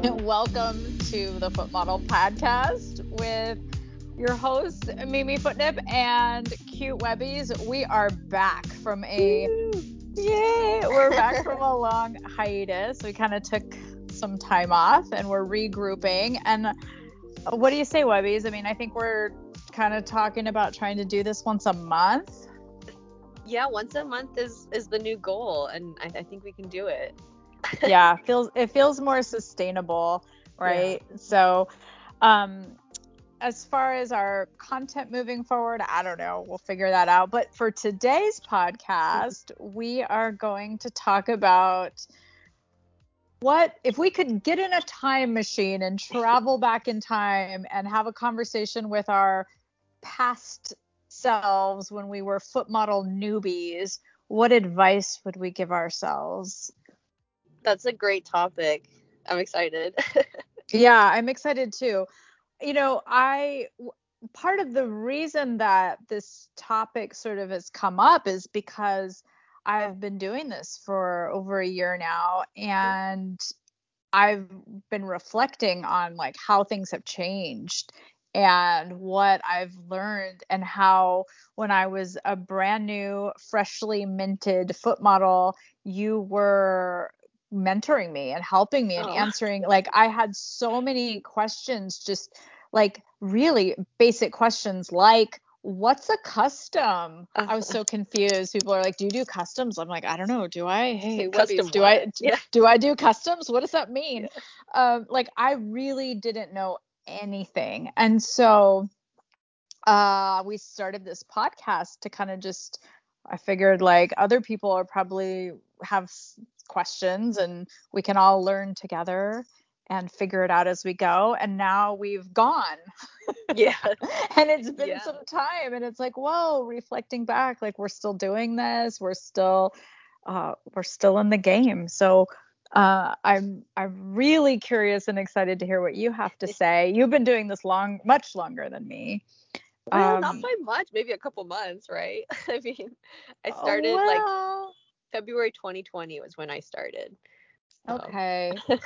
Welcome to the Foot Model Podcast with your host, Mimi Footnip and Cute Webbies. We are back from a yay, we're back from a long hiatus. We kind of took some time off and we're regrouping. And what do you say, Webbies? I mean, I think we're kind of talking about trying to do this once a month. Yeah, once a month is is the new goal, and I, I think we can do it. Yeah, feels it feels more sustainable, right? Yeah. So, um, as far as our content moving forward, I don't know. We'll figure that out. But for today's podcast, we are going to talk about what if we could get in a time machine and travel back in time and have a conversation with our past selves when we were foot model newbies, what advice would we give ourselves? That's a great topic. I'm excited. yeah, I'm excited too. You know, I part of the reason that this topic sort of has come up is because I've been doing this for over a year now and I've been reflecting on like how things have changed and what I've learned and how when I was a brand new freshly minted foot model you were mentoring me and helping me and oh. answering like I had so many questions just like really basic questions like what's a custom? Uh, I was so confused. People are like, "Do you do customs?" I'm like, "I don't know. Do I? Hey, custom do I yeah. do I do customs? What does that mean?" Yeah. Um, like I really didn't know anything, and so uh, we started this podcast to kind of just. I figured like other people are probably have questions and we can all learn together and figure it out as we go. And now we've gone. Yeah. and it's been yeah. some time. And it's like, whoa, reflecting back, like we're still doing this. We're still uh we're still in the game. So uh I'm I'm really curious and excited to hear what you have to say. You've been doing this long much longer than me. Well, um, not by much, maybe a couple months, right? I mean, I started well, like February 2020 was when I started. So. Okay.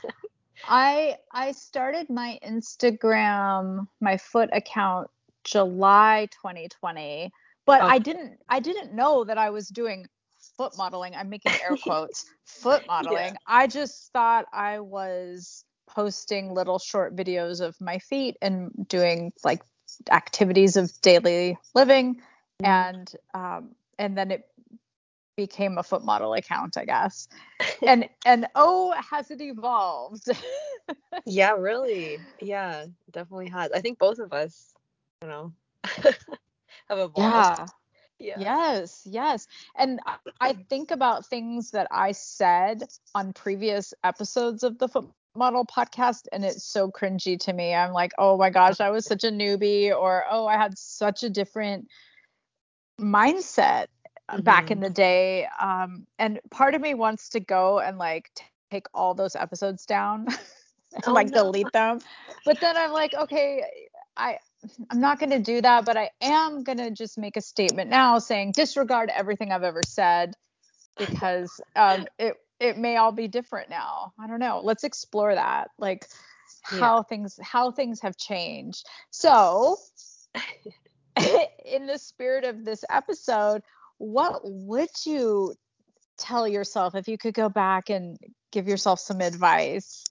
I I started my Instagram, my foot account July 2020, but okay. I didn't I didn't know that I was doing foot modeling. I'm making air quotes, foot modeling. Yeah. I just thought I was posting little short videos of my feet and doing like activities of daily living mm-hmm. and um and then it became a foot model account, I guess. and and oh, has it evolved? yeah, really. Yeah, definitely has. I think both of us, you know, have evolved. Yeah. Yeah. Yes, yes. And I think about things that I said on previous episodes of the foot model podcast and it's so cringy to me. I'm like, "Oh my gosh, I was such a newbie," or "Oh, I had such a different mindset mm-hmm. back in mm-hmm. the day. Um, and part of me wants to go and like t- take all those episodes down and oh, like no. delete them. But then I'm like, okay, I I'm not going to do that, but I am going to just make a statement now saying disregard everything I've ever said because um, it it may all be different now. I don't know. Let's explore that. Like how yeah. things how things have changed. So in the spirit of this episode, what would you tell yourself if you could go back and give yourself some advice?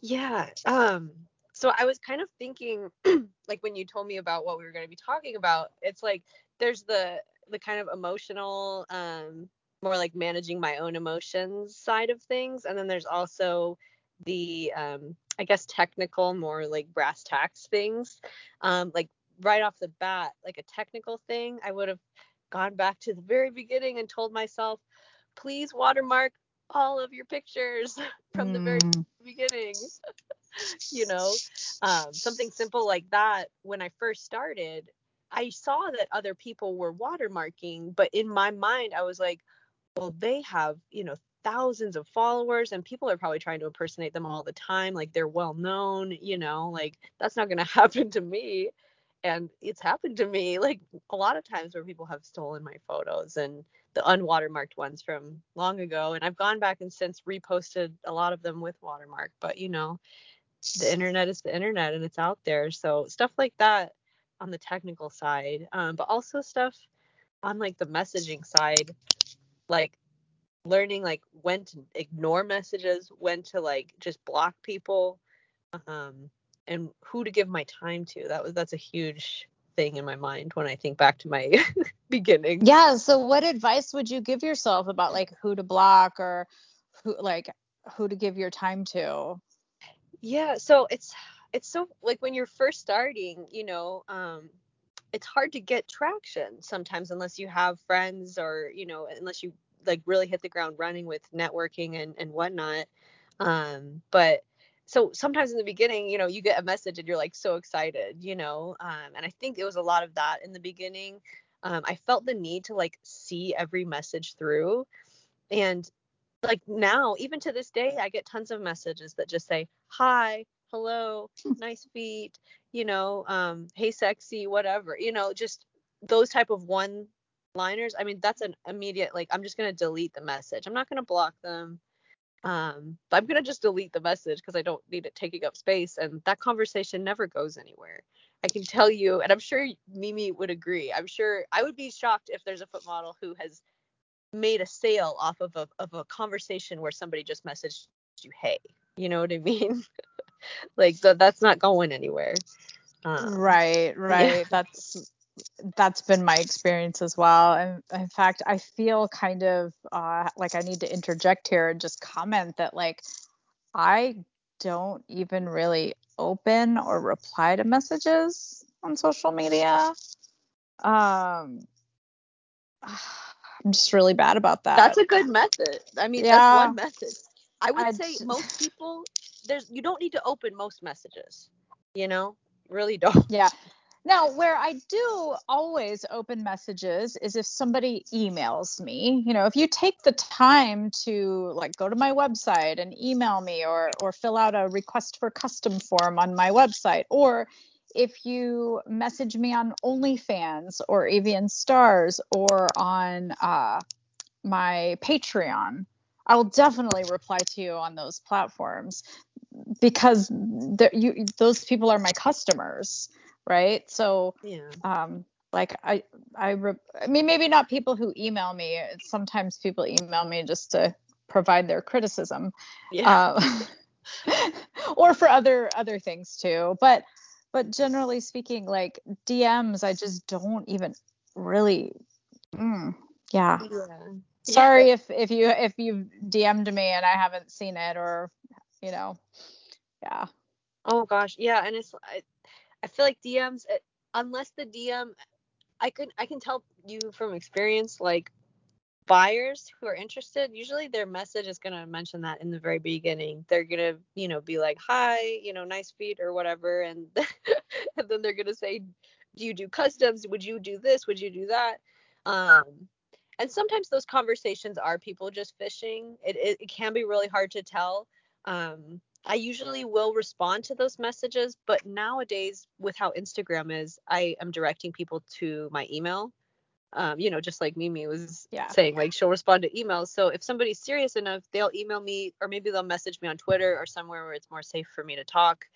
Yeah. Um so I was kind of thinking like when you told me about what we were going to be talking about, it's like there's the the kind of emotional um more like managing my own emotions side of things and then there's also the um I guess technical more like brass tacks things. Um like right off the bat, like a technical thing, I would have gone back to the very beginning and told myself, please watermark all of your pictures from mm. the very mm. beginning. you know, um, something simple like that. When I first started, I saw that other people were watermarking, but in my mind, I was like, well, they have, you know, thousands of followers and people are probably trying to impersonate them all the time. Like they're well known, you know, like that's not going to happen to me. And it's happened to me like a lot of times where people have stolen my photos and the unwatermarked ones from long ago and i've gone back and since reposted a lot of them with watermark but you know the internet is the internet and it's out there so stuff like that on the technical side um, but also stuff on like the messaging side like learning like when to ignore messages when to like just block people um and who to give my time to. That was that's a huge thing in my mind when I think back to my beginning. Yeah. So what advice would you give yourself about like who to block or who like who to give your time to? Yeah. So it's it's so like when you're first starting, you know, um, it's hard to get traction sometimes unless you have friends or you know unless you like really hit the ground running with networking and and whatnot. Um, but so sometimes in the beginning, you know, you get a message and you're like so excited, you know, um, and I think it was a lot of that in the beginning. Um, I felt the need to like see every message through, and like now, even to this day, I get tons of messages that just say hi, hello, nice feet, you know, um, hey, sexy, whatever, you know, just those type of one liners. I mean, that's an immediate like I'm just gonna delete the message. I'm not gonna block them um but i'm going to just delete the message because i don't need it taking up space and that conversation never goes anywhere. I can tell you and i'm sure mimi would agree i'm sure i would be shocked if there's a foot model who has made a sale off of a, of a conversation where somebody just messaged you hey you know what i mean? Like so that's not going anywhere. Um, right right yeah. that's that's been my experience as well. And in fact, I feel kind of uh, like I need to interject here and just comment that like I don't even really open or reply to messages on social media. Um, I'm just really bad about that. That's a good method. I mean, yeah. that's one method. I would I'd... say most people there's you don't need to open most messages. You know, really don't. Yeah. Now, where I do always open messages is if somebody emails me. You know, if you take the time to like go to my website and email me or or fill out a request for custom form on my website or if you message me on OnlyFans or AVN Stars or on uh, my Patreon, I will definitely reply to you on those platforms because you, those people are my customers right? So yeah. um like I I re- I mean maybe not people who email me. Sometimes people email me just to provide their criticism. Yeah. Uh, or for other other things too. But but generally speaking like DMs I just don't even really mm, yeah. yeah. Sorry yeah. if if you if you've DM'd me and I haven't seen it or you know. Yeah. Oh gosh, yeah, and it's I feel like DMs, eh, unless the DM, I can I can tell you from experience, like buyers who are interested, usually their message is gonna mention that in the very beginning. They're gonna, you know, be like, "Hi, you know, nice feet" or whatever, and and then they're gonna say, "Do you do customs? Would you do this? Would you do that?" Um, and sometimes those conversations are people just fishing. It, it, it can be really hard to tell. Um, I usually will respond to those messages, but nowadays with how Instagram is, I am directing people to my email. Um, you know, just like Mimi was yeah. saying, like she'll respond to emails. So if somebody's serious enough, they'll email me or maybe they'll message me on Twitter or somewhere where it's more safe for me to talk.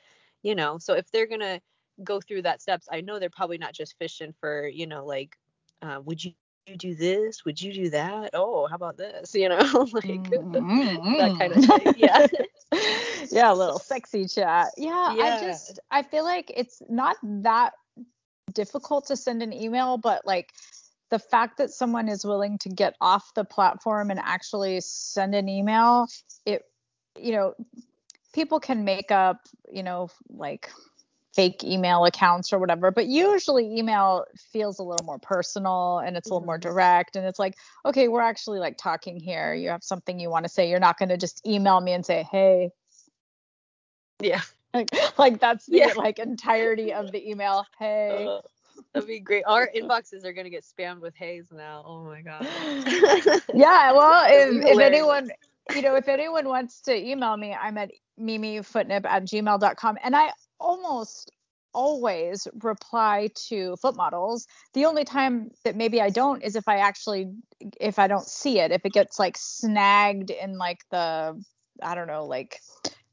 You know, so if they're gonna go through that steps, I know they're probably not just fishing for, you know, like, uh, would you you do this? Would you do that? Oh, how about this? You know, like mm-hmm. that kind of thing. Yeah. yeah, a little sexy chat. Yeah, yeah, I just I feel like it's not that difficult to send an email, but like the fact that someone is willing to get off the platform and actually send an email, it you know, people can make up, you know, like fake email accounts or whatever but usually email feels a little more personal and it's a little more mm-hmm. direct and it's like okay we're actually like talking here. You have something you want to say. You're not going to just email me and say hey yeah. Like, like that's the yeah. like entirety of the email. Hey. Uh, that'd be great. Our inboxes are going to get spammed with hays now. Oh my god yeah well if, if anyone you know if anyone wants to email me i'm at mimifootnip at gmail.com and i almost always reply to foot models. The only time that maybe I don't is if I actually if I don't see it, if it gets like snagged in like the I don't know, like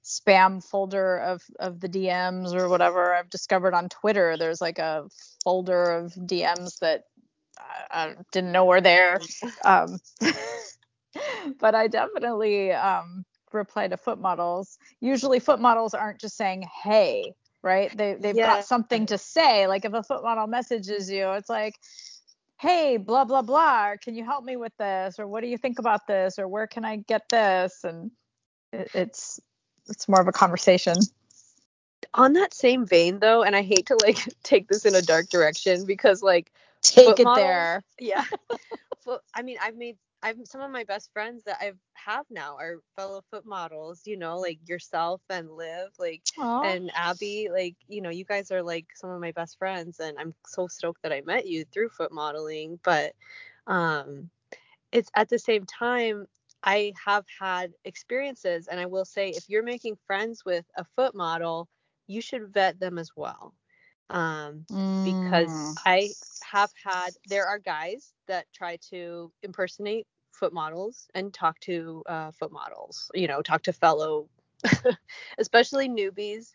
spam folder of of the DMs or whatever. I've discovered on Twitter there's like a folder of DMs that I, I didn't know were there. Um, but I definitely um, reply to foot models. Usually, foot models aren't just saying "Hey," right? They they've yeah. got something to say. Like if a foot model messages you, it's like, "Hey, blah blah blah. Can you help me with this? Or what do you think about this? Or where can I get this?" And it, it's it's more of a conversation. On that same vein, though, and I hate to like take this in a dark direction because like take it models, there. Yeah. well, I mean, I've made I've some of my best friends that I have now are fellow foot models, you know, like yourself and Liv, like Aww. and Abby, like, you know, you guys are like some of my best friends and I'm so stoked that I met you through foot modeling, but um it's at the same time I have had experiences and I will say if you're making friends with a foot model, you should vet them as well. Um mm. because I have had there are guys that try to impersonate foot models and talk to uh, foot models you know talk to fellow especially newbies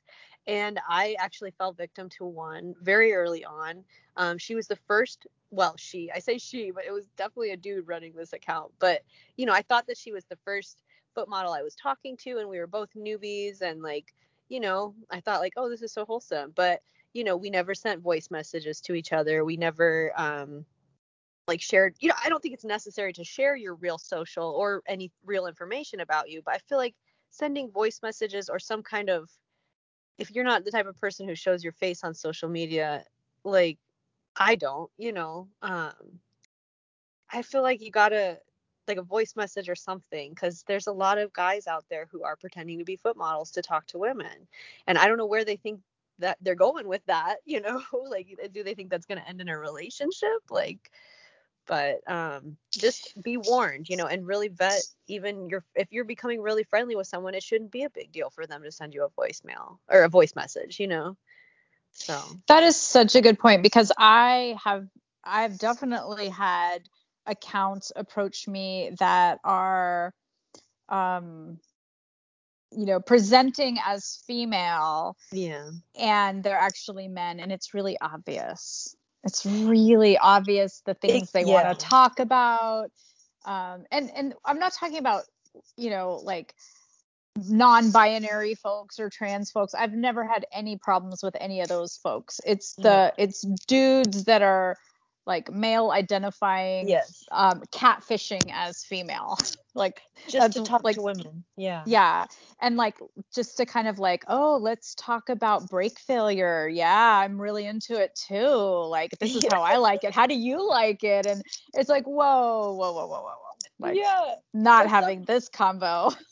and i actually fell victim to one very early on um, she was the first well she i say she but it was definitely a dude running this account but you know i thought that she was the first foot model i was talking to and we were both newbies and like you know i thought like oh this is so wholesome but you know, we never sent voice messages to each other. We never um like shared, you know, I don't think it's necessary to share your real social or any real information about you, but I feel like sending voice messages or some kind of if you're not the type of person who shows your face on social media, like I don't, you know, um I feel like you got to like a voice message or something because there's a lot of guys out there who are pretending to be foot models to talk to women and i don't know where they think that they're going with that you know like do they think that's going to end in a relationship? Like but um just be warned you know and really vet even your if you're becoming really friendly with someone it shouldn't be a big deal for them to send you a voicemail or a voice message you know? So. That is such a good point because i have i've definitely had accounts approach me that are um you know presenting as female yeah. and they're actually men and it's really obvious. It's really obvious the things it, they yeah. want to talk about. Um and and i'm not talking about you know like non-binary folks or trans folks. I've never had any problems with any of those folks. It's the yeah. it's dudes that are like male identifying yes. um catfishing as female. Like just to talk like, to women yeah. Yeah. And like just to kind of like oh let's talk about brake failure. Yeah i'm really into it too. Like this is yeah. how i like it. How do you like it? And it's like whoa whoa whoa whoa whoa whoa. Like yeah. not having so- this combo.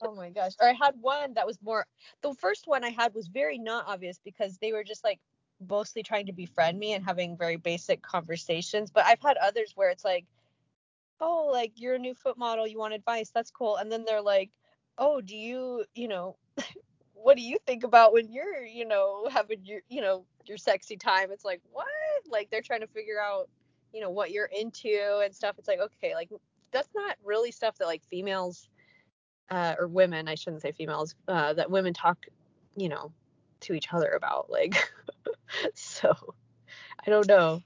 Oh my gosh. Or i had one that was more the first one i had was very not obvious because they were just like mostly trying to befriend me and having very basic conversations. But I've had others where it's like, oh, like you're a new foot model, you want advice, that's cool. And then they're like, oh, do you, you know, what do you think about when you're, you know, having your, you know, your sexy time? It's like, what? Like they're trying to figure out, you know, what you're into and stuff. It's like, okay, like that's not really stuff that like females uh, or women, I shouldn't say females, uh, that women talk, you know, to each other about. Like, so I don't know.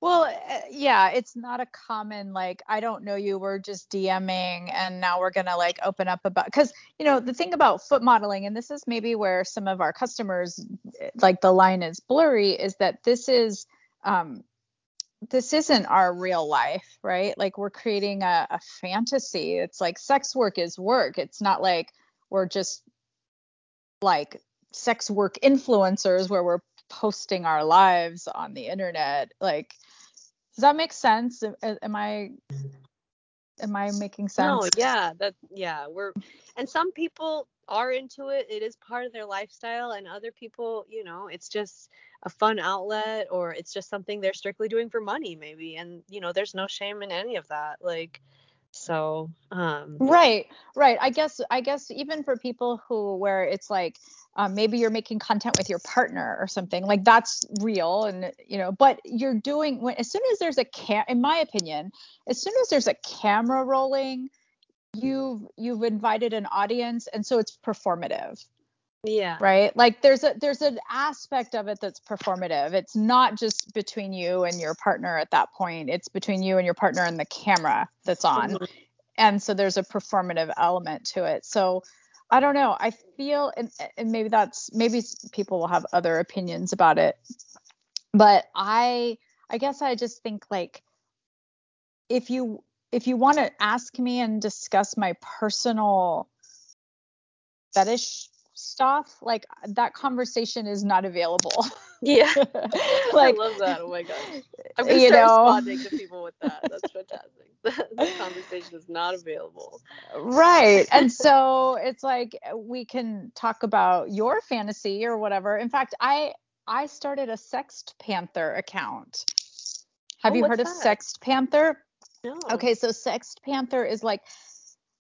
Well, uh, yeah, it's not a common like I don't know you, we're just DMing and now we're to like open up about cuz you know, the thing about foot modeling and this is maybe where some of our customers like the line is blurry is that this is um this isn't our real life, right? Like we're creating a, a fantasy. It's like sex work is work. It's not like we're just like sex work influencers where we're posting our lives on the internet like does that make sense? Am i am i making sense? no yeah that yeah we're and some people are into it. It is part of their lifestyle and other people you know it's just a fun outlet or it's just something they're strictly doing for money maybe and you know there's no shame in any of that like so um. Right right. I guess i guess even for people who where it's like um, maybe you're making content with your partner or something like that's real and you know but you're doing when as soon as there's a cam in my opinion as soon as there's a camera rolling you've you've invited an audience and so it's performative. Yeah. Right? Like there's a there's an aspect of it that's performative. It's not just between you and your partner at that point. It's between you and your partner and the camera that's on. Mm-hmm. and so there's a performative element to it. So i don't know. I feel and, and maybe that's maybe people will have other opinions about it. But i i guess i just think like if you if you want to ask me and discuss my personal fetish stuff, like that conversation is not available. Yeah. like, I love that. Oh my gosh. I'm gonna start know, responding to people with that. That's fantastic. the conversation is not available. Right. And so it's like uh, we can talk about your fantasy or whatever. In fact, I I started a Sext Panther account. Have oh, you heard that? of Sext Panther? No. Okay, so Sext Panther is like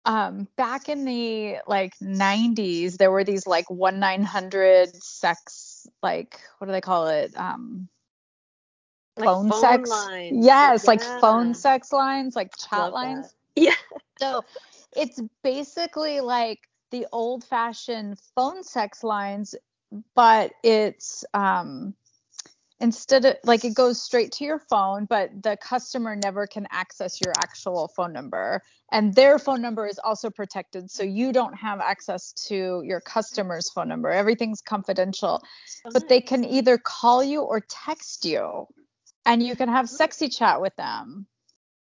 um back in the like 90s there were these like 1 900 sex like what do they call it um like phone, phone, sex lines. yes yeah. like phone sex lines like chat Love lines that. yeah so it's basically like the old fashioned phone sex lines but it's um instead of like it goes straight to your phone but the customer never can access your actual phone number. And their phone number is also protected so you don't have access to your customer's phone number. Everything's confidential. But they can either call you or text you and you can have sexy chat with them.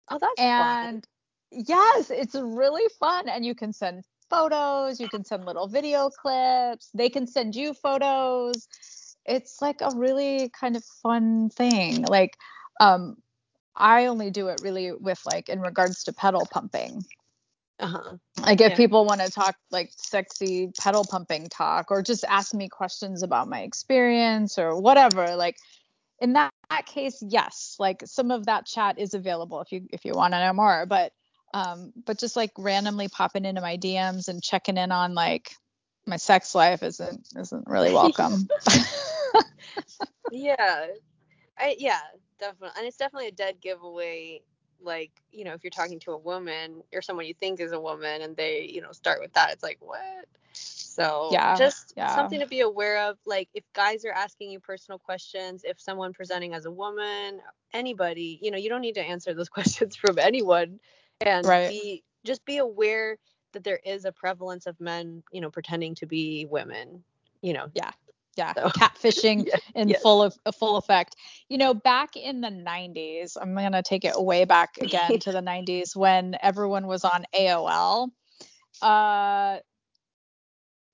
Oh that's and fun. yes it's really fun and you can send photos you can send little video clips they can send you photos it's like a really kind of fun thing. Like, um, I only do it really with like in regards to pedal pumping. Uh-huh. Like if yeah. people want to talk like sexy pedal pumping talk or just ask me questions about my experience or whatever, like in that, that case, yes, like some of that chat is available if you if you want to know more. But um, but just like randomly popping into my DMs and checking in on like my sex life isn't isn't really welcome. yeah. I yeah, definitely. And it's definitely a dead giveaway like, you know, if you're talking to a woman or someone you think is a woman and they, you know, start with that, it's like, what? So yeah, just yeah. something to be aware of. Like if guys are asking you personal questions, if someone presenting as a woman, anybody, you know, you don't need to answer those questions from anyone. And right. be just be aware that there is a prevalence of men, you know, pretending to be women. You know. Yeah yeah so. catfishing yeah, in yes. full of full effect you know back in the 90s i'm going to take it way back again to the 90s when everyone was on aol uh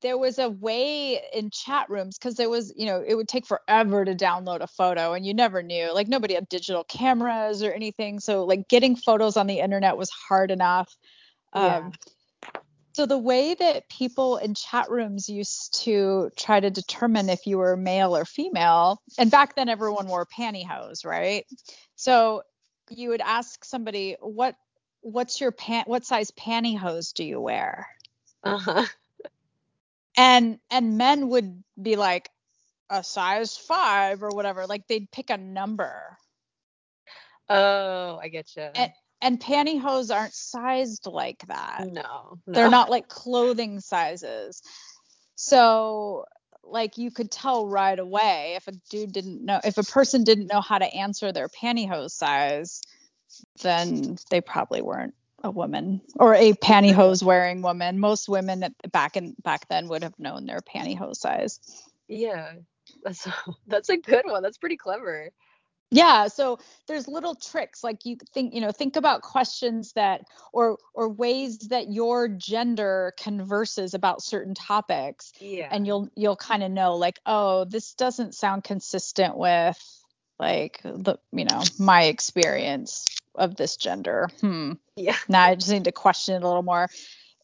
there was a way in chat rooms because there was you know it would take forever to download a photo and you never knew like nobody had digital cameras or anything so like getting photos on the internet was hard enough yeah. So the way that people in chat rooms used to try to determine if you were male or female, and back then everyone wore pantyhose, right? So you would ask somebody, "What what's your pant what size pantyhose do you wear?" Uh-huh. And and men would be like a size 5 or whatever, like they'd pick a number. Oh, I get you. And, and pantyhose aren't sized like that. No, no. They're not like clothing sizes. So like you could tell right away if a dude didn't know if a person didn't know how to answer their pantyhose size, then they probably weren't a woman or a pantyhose wearing woman. Most women back in back then would have known their pantyhose size. Yeah. That's that's a good one. That's pretty clever yeah so there's little tricks like you think you know think about questions that or or ways that your gender converses about certain topics yeah. and you'll you'll kind of know like oh this doesn't sound consistent with like the you know my experience of this gender. Hmm. Yeah. Now i just need to question it a little more.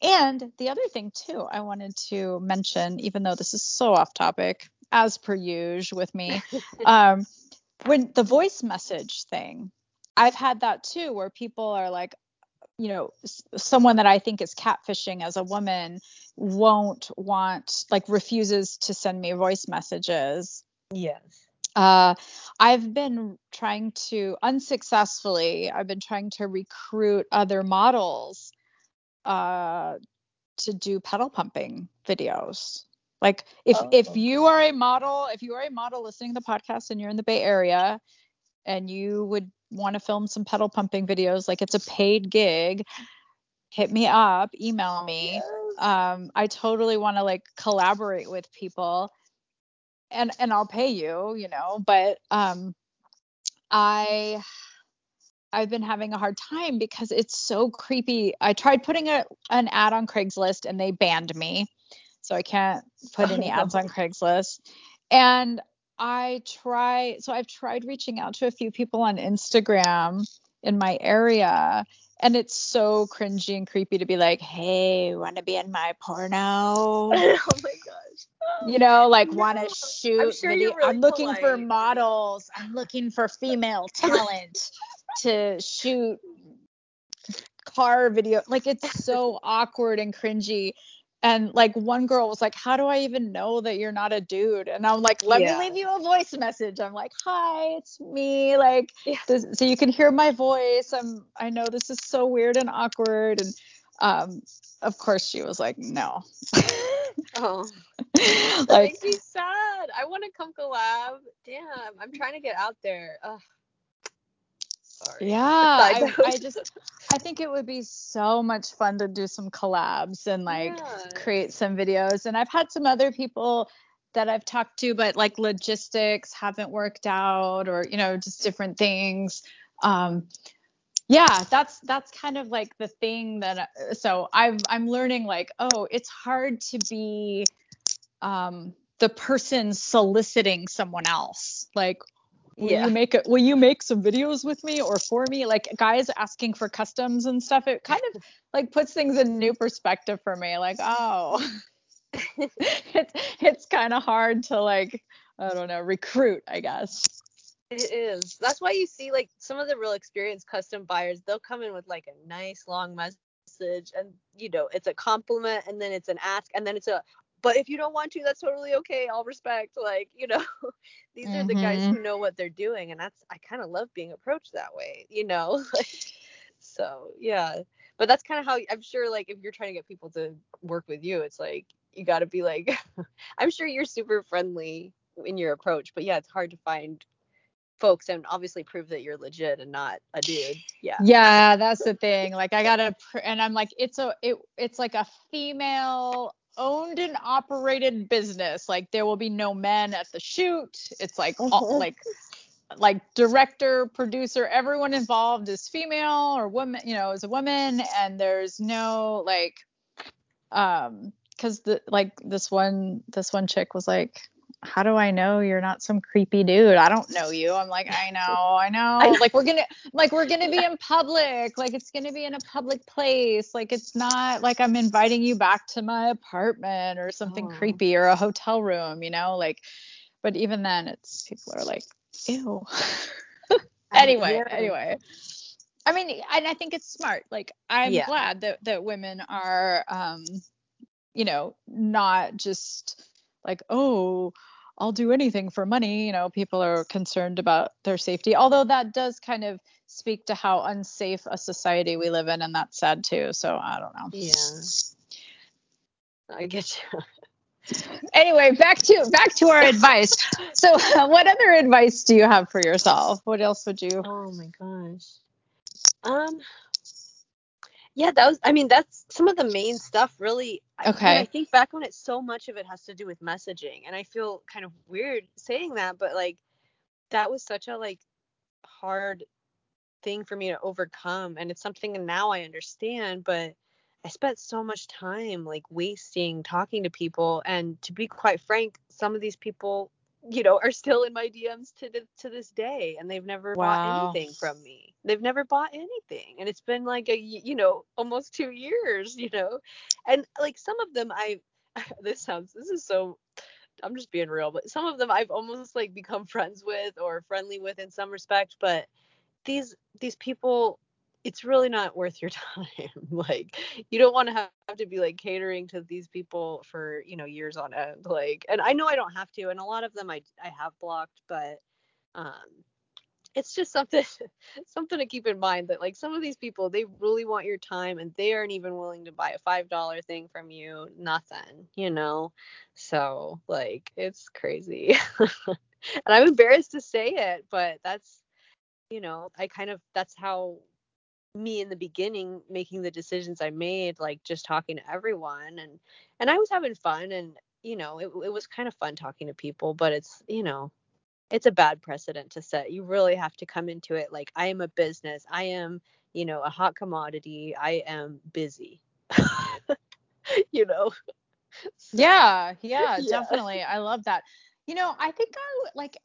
And the other thing too i wanted to mention even though this is so off topic as per usual with me um when the voice message thing i've had that too where people are like you know someone that i think is catfishing as a woman won't want like refuses to send me voice messages Yes. uh, I've been trying to unsuccessfully, I've been trying to recruit other models uh, to do pedal pumping videos. Like if if Oh. you are a model, if you are a model listening to the podcast and you're in the Bay Area and you would want to film some pedal pumping videos, like it's a paid gig, hit me up, email me. Yes. Um, I totally want to like collaborate with people and and I'll pay you, you know, but um I I've been having a hard time because it's so creepy. I tried putting a, an ad on Craigslist and they banned me. So I can't put any ads on Craigslist. And I try so I've tried reaching out to a few people on Instagram in my area and it's so cringy and creepy to be like, "Hey, want to be in my porno?" oh my gosh. you know, like want to shoot sure video. really I'm looking for models. I'm looking for female talent to shoot car video. Like it's so awkward and cringy. And like one girl was like, "How do I even know that you're not a dude?" And I'm like, "Let Yeah. me leave you a voice message." I'm like, "Hi, it's me." Like Yeah. this, so you can hear my voice. I'm I know this is so weird and awkward and um of course she was like, "No." Oh. That like makes me sad. I want to come collab. Damn, I'm trying to get out there. Ugh. Sorry. Yeah, I. I just I think it would be so much fun to do some collabs and like Yeah. create some videos. And I've had some other people that I've talked to, but like logistics haven't worked out or you know just different things. Um, yeah, that's that's kind of like the thing that so I've I'm learning like oh it's hard to be um, the person soliciting someone else like will Yeah. you make it will you make some videos with me or for me like guys asking for customs and stuff it kind of like puts things in new perspective for me like oh it's it's kind of hard to like i don't know recruit i guess It is. That's why you see like some of the real experienced custom buyers, they'll come in with like a nice long message and you know, it's a compliment and then it's an ask and then it's a but if you don't want to, that's totally okay. I'll respect like, you know, these are the guys Mhm. who know what they're doing and that's I kind of love being approached that way, you know? So, yeah. But that's kind of how I'm sure like if you're trying to get people to work with you, it's like you got to be like I'm sure you're super friendly in your approach, but yeah, it's hard to find folks and obviously prove that you're legit and not a dude. Yeah. yeah that's the thing like i gotta pr- and i'm like it's a it it's like a female owned and operated business. Like there will be no men at the shoot. It's like all, like like director producer everyone involved is female or woman you know is a woman and there's no like um because the like this one this one chick was like how do i know you're not some creepy dude? I don't know you. I'm like i know i know I know. like we're gonna like we're gonna be in public. Like it's gonna be in a public place. Like it's not like i'm inviting you back to my apartment or something Oh. creepy or a hotel room you know? Like but even then it's people are like ew. Anyway anyway. I mean and i think it's smart. Like i'm Yeah. glad that that women are um you know not just like oh i'll do anything for money you know people are concerned about their safety although that does kind of speak to how unsafe a society we live in and that's sad too so i don't know Yeah. I get you. anyway back to back to our advice so what other advice do you have for yourself what else would you Oh my gosh. Um yeah, that was I mean that's some of the main stuff really. I- When I think back on it so much of it has to do with messaging and I feel kind of weird saying that but like that was such a like hard thing for me to overcome and it's something now I understand but I spent so much time like wasting talking to people and to be quite frank some of these people you know are still in my DMs to th- to this day and they've never Wow. bought anything from me they've never bought anything and it's been like a you know almost 2 years you know and like some of them I this sounds this is so I'm just being real, but some of them I've almost like become friends with or friendly with in some respect, but these these people it's really not worth your time. like you don't want to have, to be like catering to these people for, you know, years on end. Like and I know I don't have to and a lot of them I I have blocked, but um it's just something something to keep in mind that like some of these people they really want your time and they aren't even willing to buy a five dollar thing from you nothing you know so like it's crazy and i'm embarrassed to say it but that's you know i kind of that's how me in the beginning making the decisions i made like just talking to everyone and and i was having fun and you know it, it was kind of fun talking to people but it's you know it's a bad precedent to set. You really have to come into it like I am a business. I am, you know, a hot commodity. I am busy. you know. So, yeah, yeah, yeah, definitely. I love that. You know, I think I like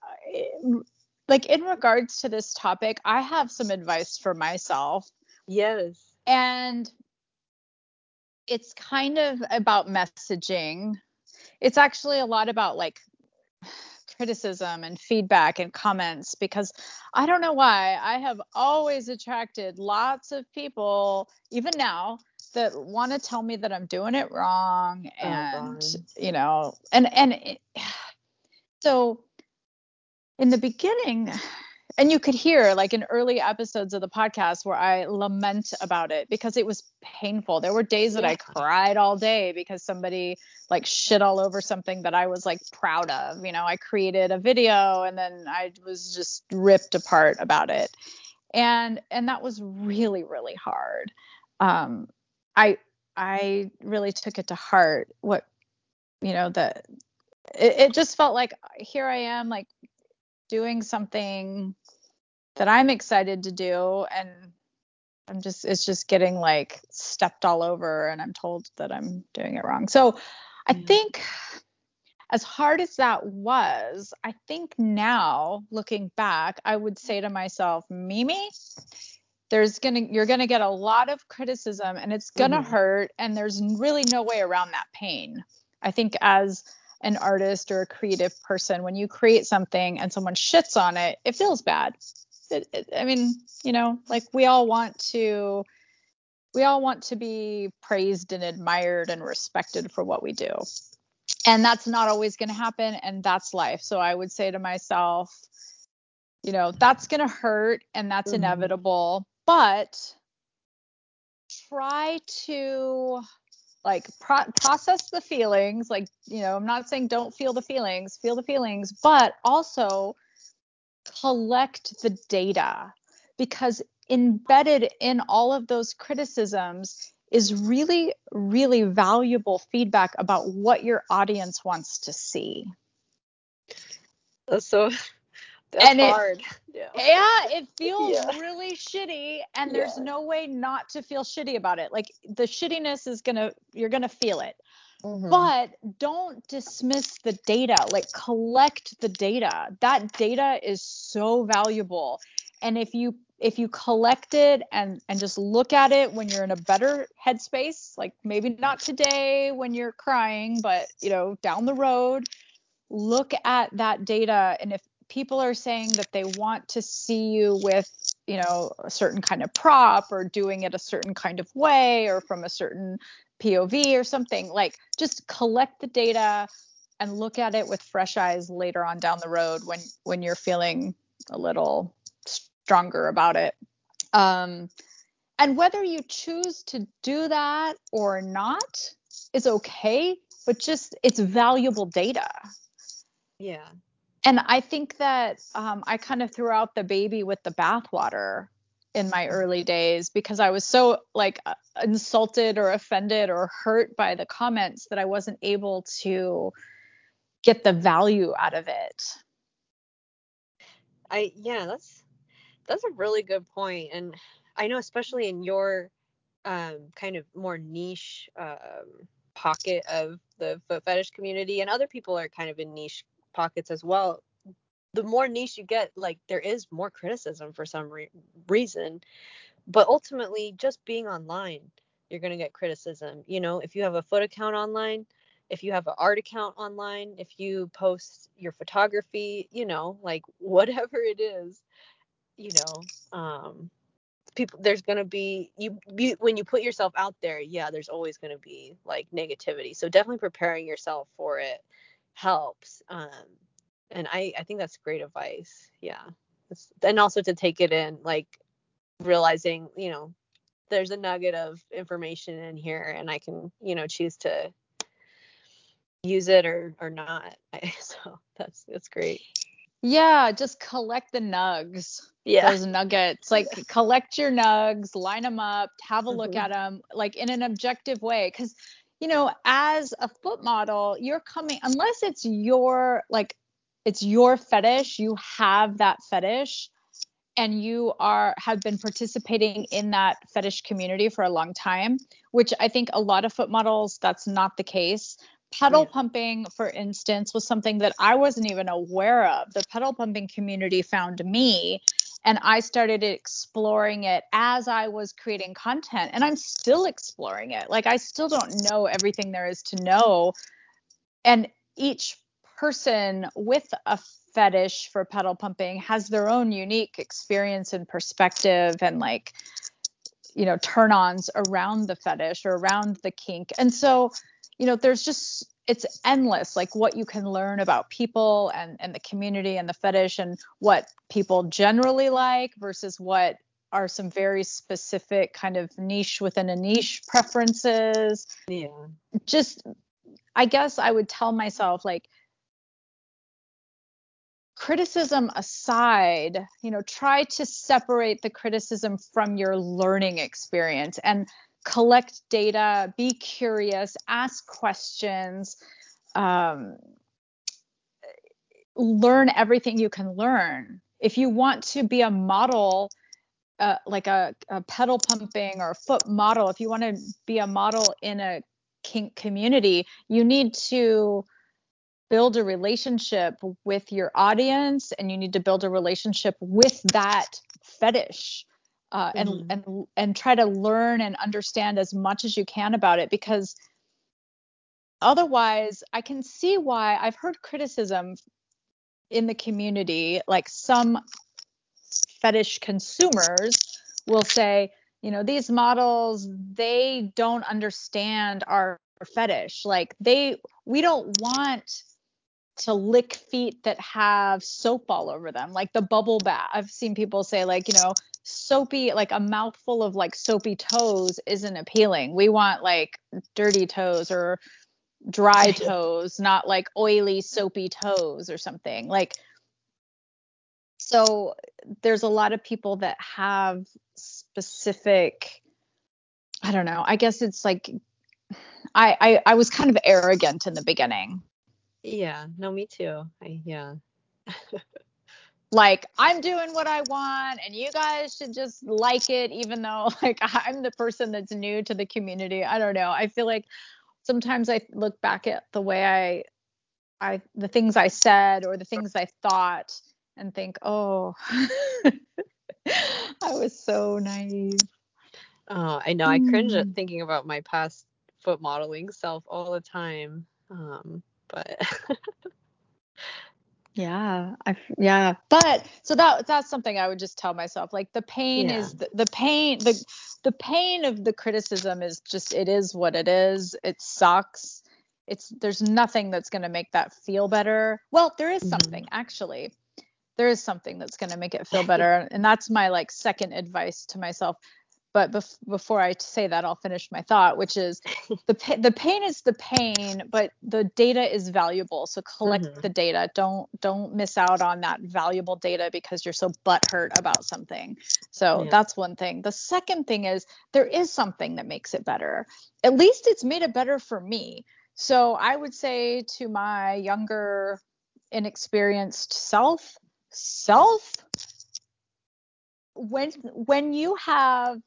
like in regards to this topic, I have some advice for myself. Yes. And it's kind of about messaging. It's actually a lot about like criticism and feedback and comments because I don't know why I have always attracted lots of people, even now, that want to tell me that I'm doing it wrong oh, and oh, you know and and it, so in the beginning and you could hear like in early episodes of the podcast where I lament about it because it was painful. There were days that yeah. I cried all day because somebody like shit all over something that I was like proud of. You know, I created a video and then I was just ripped apart about it. And and that was really really hard. Um I I really took it to heart what you know that it, it just felt like here I am like doing something that I'm excited to do and I'm just it's just getting like stepped all over and I'm told that I'm doing it wrong. So I think as hard as that was, I think now looking back, I would say to myself, Mimi, there's gonna you're gonna get a lot of criticism and it's gonna mm-hmm. hurt and there's really no way around that pain. I think as an artist or a creative person when you create something and someone shits on it it feels bad it, it, i mean you know like we all want to we all want to be praised and admired and respected for what we do and that's not always going to happen and that's life so i would say to myself you know that's going to hurt and that's mm-hmm. inevitable but try to like pro- process the feelings like you know i'm not saying don't feel the feelings feel the feelings but also collect the data because embedded in all of those criticisms is really really valuable feedback about what your audience wants to see so that's and hard. It, yeah. yeah, it feels yeah. really shitty and there's yeah. no way not to feel shitty about it. Like the shittiness is to you're to feel it. Mm-hmm. But don't dismiss the data. Like collect the data. That data is so valuable. And if you if you collect it and and just look at it when you're in a better headspace, like maybe not today when you're crying, but you know, down the road, look at that data and if people are saying that they want to see you with you know a certain kind of prop or doing it a certain kind of way or from a certain POV or something like just collect the data and look at it with fresh eyes later on down the road when when you're feeling a little stronger about it. Um, and whether you choose to do that or not is okay but just it's valuable data. Yeah. And I think that um, I kind of threw out the baby with the bathwater in my early days because I was so like uh, insulted or offended or hurt by the comments that I wasn't able to get the value out of it. I yeah, that's that's a really good point, and I know especially in your um, kind of more niche um, pocket of the foot fetish community, and other people are kind of in niche pockets as well the more niche you get like there is more criticism for some re- reason but ultimately just being online you're going to get criticism you know? If you have a foot account online if you have an art account online if you post your photography you know like whatever it is you know um people there's going to be you, you when you put yourself out there yeah there's always going to be like negativity so definitely preparing yourself for it helps um and i i think that's great advice yeah and also to take it in like realizing you know there's a nugget of information in here and i can you know choose to use it or or not so that's that's great yeah, just collect the nugs. Yeah. Those nuggets. Like collect your nugs, line them up, have a look Mhm. at them like in an objective way cuz you know, as a foot model, you're coming unless it's your like it's your fetish, you have that fetish and you are have been participating in that fetish community for a long time, which I think a lot of foot models that's not the case. Pedal Yeah. pumping for instance was something that i wasn't even aware of. The pedal pumping community found me and i started exploring it as i was creating content and i'm still exploring it. Like i still don't know everything there is to know. And each person with a fetish for pedal pumping has their own unique experience and perspective and like you know turn ons around the fetish or around the kink. And so you know there's just it's endless like what you can learn about people and and the community and the fetish and what people generally like versus what are some very specific kind of niche within a niche preferences. Yeah. Just i guess i would tell myself like criticism aside you know try to separate the criticism from your learning experience and collect data be curious ask questions um, learn everything you can learn. If you want to be a model uh, like a, a pedal pumping or a foot model if you want to be a model in a kink community you need to build a relationship with your audience and you need to build a relationship with that fetish uh, and Mhm. and and try to learn and understand as much as you can about it because otherwise i can see why i've heard criticism in the community like some fetish consumers will say you know these models they don't understand our fetish like they we don't want to lick feet that have soap all over them like the bubble bath. I've seen people say like you know soapy like a mouthful of like soapy toes isn't appealing. We want like dirty toes or dry toes not like oily soapy toes or something. Like so there's a lot of people that have specific i don't know i guess it's like i i, I was kind of arrogant in the beginning yeah no me too I, yeah. Like i'm doing what i want and you guys should just like it even though like i'm the person that's new to the community. I don't know i feel like sometimes i look back at the way i i the things i said or the things i thought and think oh i was so naive. Oh i know i cringe at Mm. thinking about my past foot modeling self all the time um but Yeah, I yeah, but so that that's something I would just tell myself. Like the pain Yeah. is the, the pain the the pain of the criticism is just it is what it is. It sucks. It's there's nothing that's going to make that feel better. Well, there is Mhm. something actually. There is something that's going to make it feel better, and that's my like second advice to myself. But bef- before I say that, I'll finish my thought, which is the pa- the pain is the pain, but the data is valuable. So collect Mhm. the data. Don't don't miss out on that valuable data because you're so butthurt about something. So Yeah. that's one thing. The second thing is there is something that makes it better. At least it's made it better for me. So I would say to my younger, inexperienced self, self, when when you have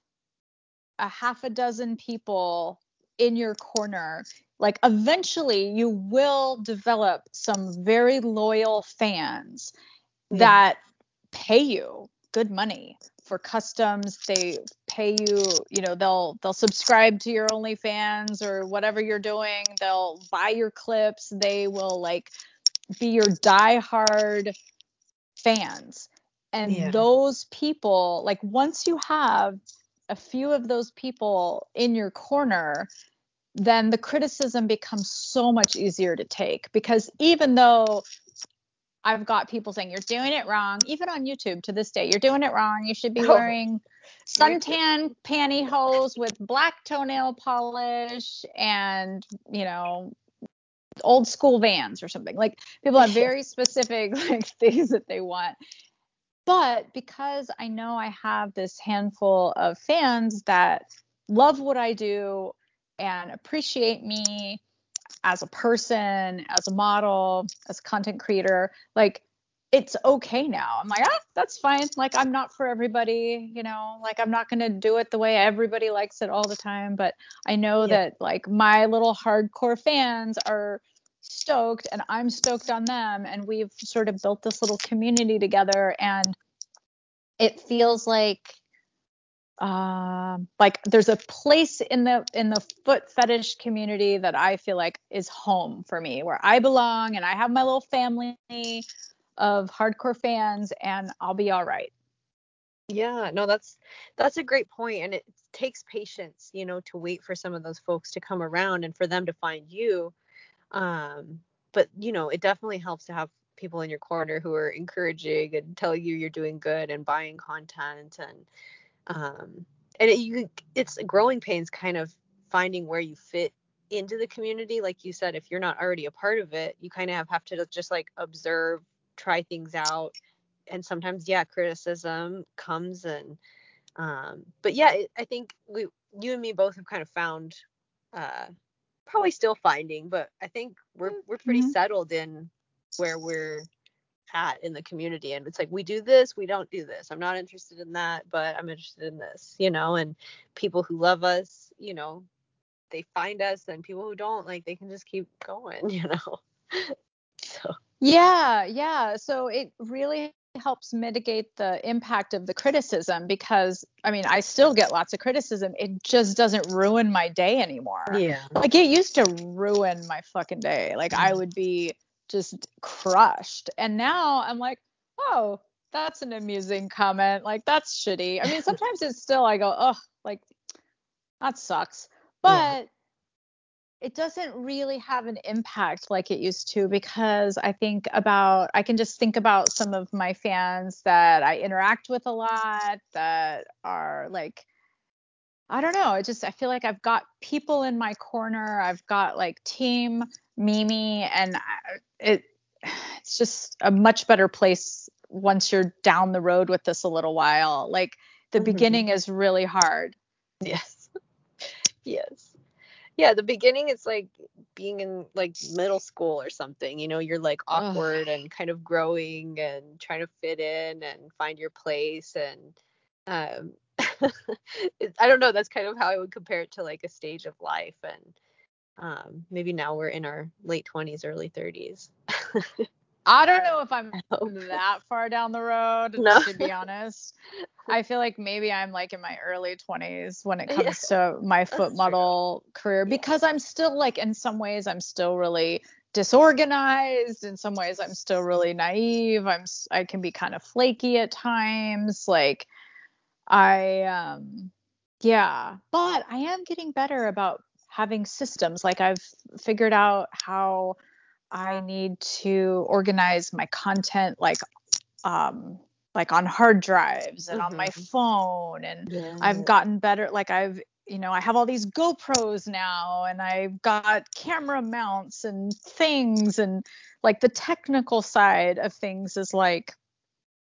a half a dozen people in your corner like eventually you will develop some very loyal fans Yeah. that pay you good money for customs they pay you you know they'll they'll subscribe to your onlyfans or whatever you're doing they'll buy your clips they will like be your diehard fans And Yeah. those people, like once you have a few of those people in your corner, then the criticism becomes so much easier to take because even though I've got people saying you're doing it wrong, even on YouTube to this day, you're doing it wrong. You should be Oh. wearing suntan pantyhose with black toenail polish and, you know, old school vans or something. Like people have very specific like things that they want. But because I know I have this handful of fans that love what I do and appreciate me as a person, as a model, as a content creator, like it's okay now. I'm like, ah, that's fine. Like I'm not for everybody, you know, like I'm not going to do it the way everybody likes it all the time, but I know Yeah. that like my little hardcore fans are stoked and I'm stoked on them and we've sort of built this little community together and it feels like um like there's a place in the in the foot fetish community that I feel like is home for me where I belong and I have my little family of hardcore fans and I'll be all right. Yeah, no, that's that's a great point, and it takes patience, you know, to wait for some of those folks to come around and for them to find you. Um, but you know, it definitely helps to have people in your corner who are encouraging and tell you you're doing good and buying content and um and it, you it's growing pains kind of finding where you fit into the community. Like you said if you're not already a part of it you kind of have, to just like observe try things out. And sometimes yeah criticism comes and um but yeah it, i think we you and me both have kind of found uh probably still finding but i think we're we're pretty Mhm. settled in where we're at in the community. And it's like we do this we don't do this. I'm not interested in that but i'm interested in this you know? And people who love us you know they find us and people who don't like they can just keep going you know? So. Yeah, yeah. So it really helps mitigate the impact of the criticism because I mean, I still get lots of criticism. It just doesn't ruin my day anymore. yeah Like it used to ruin my fucking day. Like I would be just crushed. And now I'm like, oh, that's an amusing comment. Like that's shitty. I mean, sometimes it's still I go, oh, like that sucks. Yeah. It doesn't really have an impact like it used to because I think about I can just think about some of my fans that I interact with a lot that are like I don't know, it just I feel like I've got people in my corner. I've got like team Mimi and I- it it's just a much better place once you're down the road with this a little while. Like the Mhm. beginning is really hard. Yes. yes. Yeah, the beginning it's like being in like middle school or something. You know, you're like Ugh. awkward and kind of growing and trying to fit in and find your place and um it, I don't know, that's kind of how I would compare it to like a stage of life and um maybe now we're in our late 20s, early 30s. I don't know if I'm that far down the road, No. to be honest. I feel like maybe I'm like in my early 20s when it Yeah. comes to my foot true. model career because I'm still like in some ways I'm still really disorganized in some ways I'm still really naive I'm I can be kind of flaky at times like I um yeah but I am getting better about having systems like I've figured out how I need to organize my content like um like on hard drives and on my Mhm. phone and Yeah. I've gotten better like I've you know I have all these GoPros now and I've got camera mounts and things and like the technical side of things is like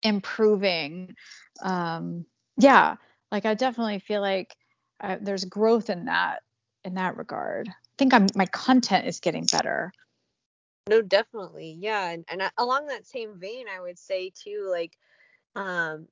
improving um yeah like I definitely feel like uh, there's growth in that in that regard I think I'm my content is getting better No, definitely. Yeah. And, and along that same vein, I would say too, like, um,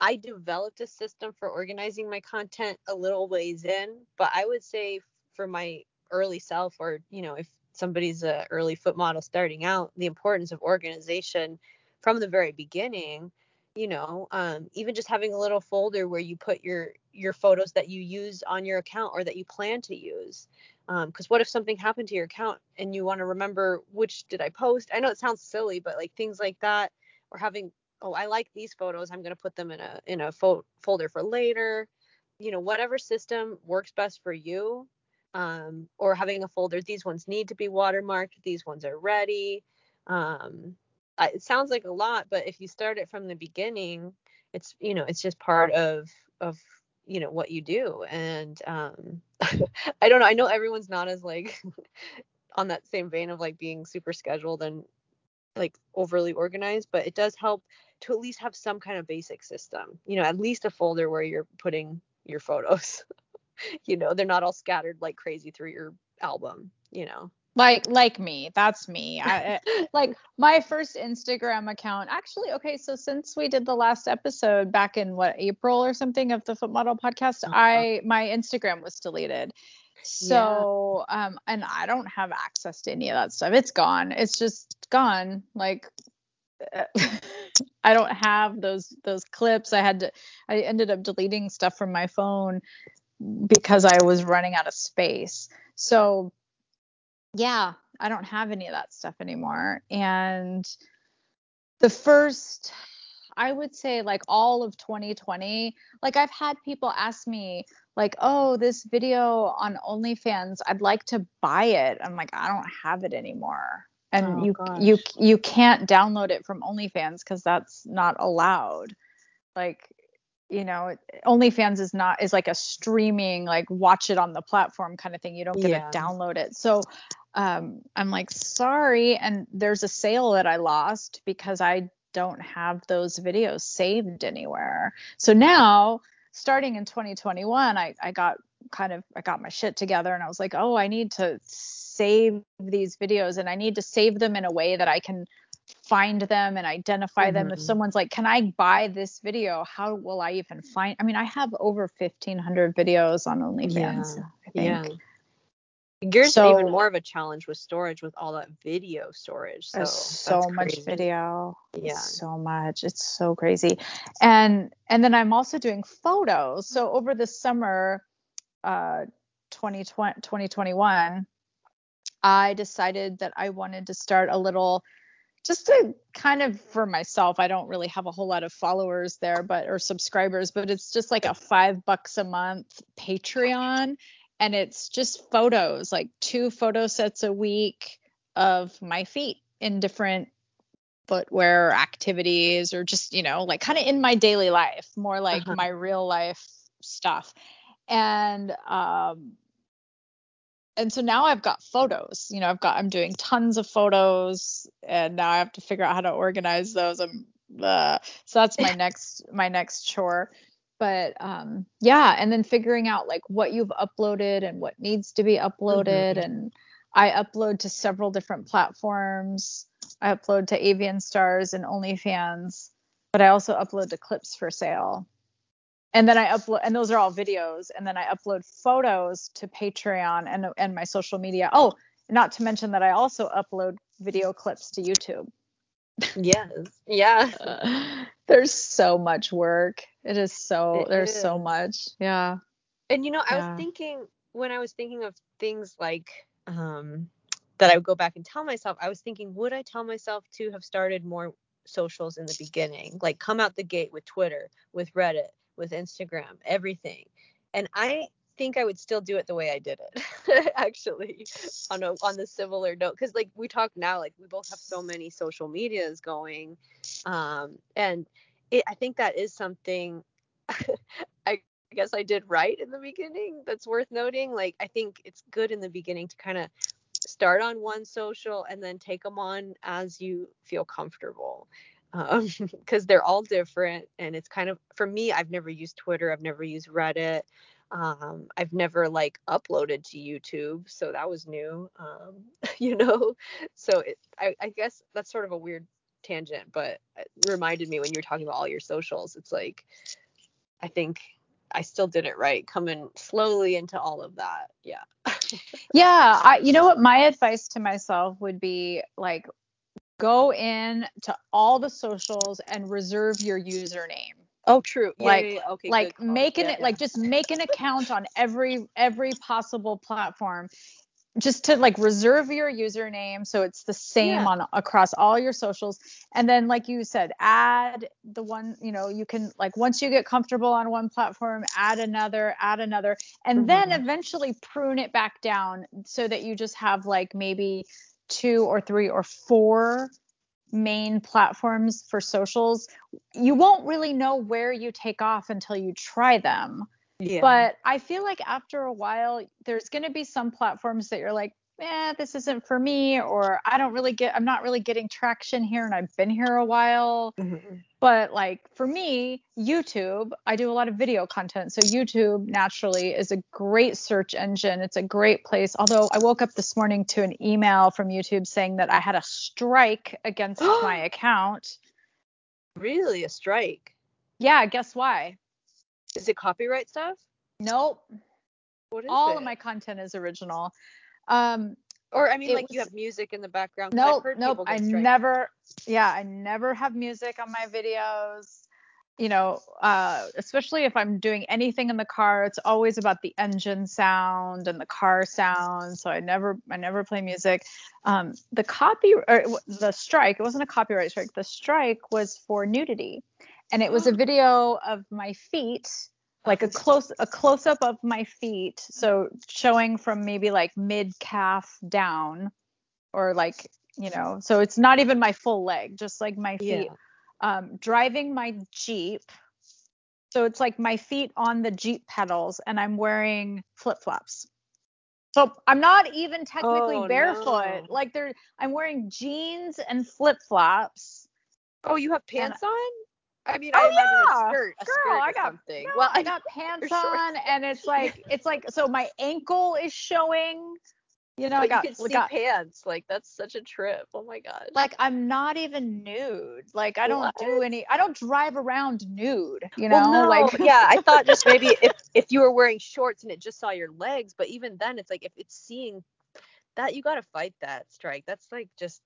I developed a system for organizing my content a little ways in, but I would say for my early self, or, you know, if somebody's a early foot model starting out, the importance of organization from the very beginning, you know, um, even just having a little folder where you put your your photos that you use on your account or that you plan to use because what if something happened to your account and you want to remember which did I post? I know it sounds silly, but like things like that, or having oh, I like these photos. I'm going to put them in a in a fo- folder for later. You know, whatever system works best for you. Um, or having a folder. These ones need to be watermarked. These ones are ready. Um, it sounds like a lot, but if you start it from the beginning, it's you know it's just part of of you know what you do and um i don't know i know everyone's not as like on that same vein of like being super scheduled and like overly organized but it does help to at least have some kind of basic system you know at least a folder where you're putting your photos. You know they're not all scattered like crazy through your album you know like like me that's me. I, like my first instagram account actually okay so since we did the last episode back in what april or something of the foot model podcast uh-huh. i my instagram was deleted. So yeah. um and i don't have access to any of that stuff. It's gone. It's just gone. Like i don't have those those clips. I had to i ended up deleting stuff from my phone because i was running out of space. So yeah, I don't have any of that stuff anymore. And the first, I would say, like all of 2020, like I've had people ask me, like, oh, this video on OnlyFans, I'd like to buy it. I'm like, I don't have it anymore. And oh, you gosh. you you can't download it from OnlyFans because that's not allowed. Like you know onlyfans is not is like a streaming like watch it on the platform kind of thing you don't get yeah. to download it so um i'm like sorry and there's a sale that i lost because i don't have those videos saved anywhere so now starting in 2021 i i got kind of i got my shit together and i was like oh i need to save these videos and i need to save them in a way that i can find them and identify mm-hmm. them. If mm-hmm. someone's like, "Can I buy this video?" How will I even find? I mean, I have over 1500 videos on OnlyFans. Yeah. I think. Yeah. Yours so, even more of a challenge with storage with all that video storage. So so much video. Yeah. So much. It's so crazy. And and then I'm also doing photos. So over the summer uh 2020 2021 I decided that I wanted to start a little just to kind of for myself, I don't really have a whole lot of followers there, but or subscribers, but it's just like a five bucks a month Patreon. And it's just photos, like two photo sets a week of my feet in different footwear activities or just, you know, like kind of in my daily life, more like uh-huh. my real life stuff. And um and so now I've got photos. You know, I've got I'm doing tons of photos, and now I have to figure out how to organize those. I'm uh, so that's my next my next chore. But um, yeah, and then figuring out like what you've uploaded and what needs to be uploaded, mm-hmm. and I upload to several different platforms. I upload to AVN Stars and OnlyFans, but I also upload to Clips for Sale and then I upload, and those are all videos, and then I upload photos to Patreon and and my social media. Oh, not to mention that I also upload video clips to YouTube. Yes, yeah. Uh, there's so much work. It is so it there's is. so much. Yeah. And you know, I yeah. was thinking when I was thinking of things like um that I would go back and tell myself, I was thinking, would I tell myself to have started more socials in the beginning? Like come out the gate with Twitter, with Reddit, with Instagram, everything. And I think I would still do it the way I did it, actually, on a on the similar note. Because like we talk now, like we both have so many social medias going, um, and it, I think that is something. I guess I did right in the beginning. That's worth noting. Like I think it's good in the beginning to kind of start on one social and then take them on as you feel comfortable um, because they're all different and it's kind of for me i've never used twitter i've never used reddit um, i've never like uploaded to youtube so that was new um, you know so it, I, I guess that's sort of a weird tangent but it reminded me when you were talking about all your socials it's like i think i still did it right coming slowly into all of that yeah yeah I, you know what my advice to myself would be like go in to all the socials and reserve your username. Oh, true. Yeah, like, yeah, yeah. okay. Like an yeah, like just make an account on every every possible platform. just to like reserve your username so it's the same on across all your socials and then like you said add the one you know you can like once you get comfortable on one platform add another add another and then Mhm. eventually prune it back down so that you just have like maybe two or three or four main platforms for socials you won't really know where you take off until you try them Yeah. but I feel like after a while, there's going to be some platforms that you're like, eh, this isn't for me, or I don't really get, I'm not really getting traction here, and I've been here a while. Mhm. But like for me, YouTube, I do a lot of video content. So YouTube naturally is a great search engine. It's a great place. Although I woke up this morning to an email from YouTube saying that I had a strike against my account. Really, a strike? Yeah, guess why? Is it copyright stuff? Nope. What is All it? of my content is original. Um, Or I mean, like you have music in the background. I've Nope, nope. I never, yeah, I never have music on my videos. You know, uh, especially if I'm doing anything in the car, it's always about the engine sound and the car sound. So I never, I never play music. Um, the copy, or the strike, it wasn't a copyright strike. The strike was for nudity, and it was a video of my feet, like a close, a close up of my feet, so showing from maybe like mid calf down or like you know so it's not even my full leg just like my feet Yeah. um driving my jeep so it's like my feet on the jeep pedals and i'm wearing flip-flops so i'm not even technically Oh, barefoot no. like there i'm wearing jeans and flip-flops Oh, you have And- pants on? I mean, Oh, I yeah. a skirt, a Girl, skirt or I got- something. No, well, I got pants on and it's like it's like so my ankle is showing you know i got, you can see got pants. Like that's such a trip. Oh my god. like I'm not even nude. Like I don't do any. I don't drive around nude. You know, well, no, like yeah, I thought just maybe if if you were wearing shorts and it just saw your legs, but even then, it's like if it's seeing that, you gotta fight that strike. That's like just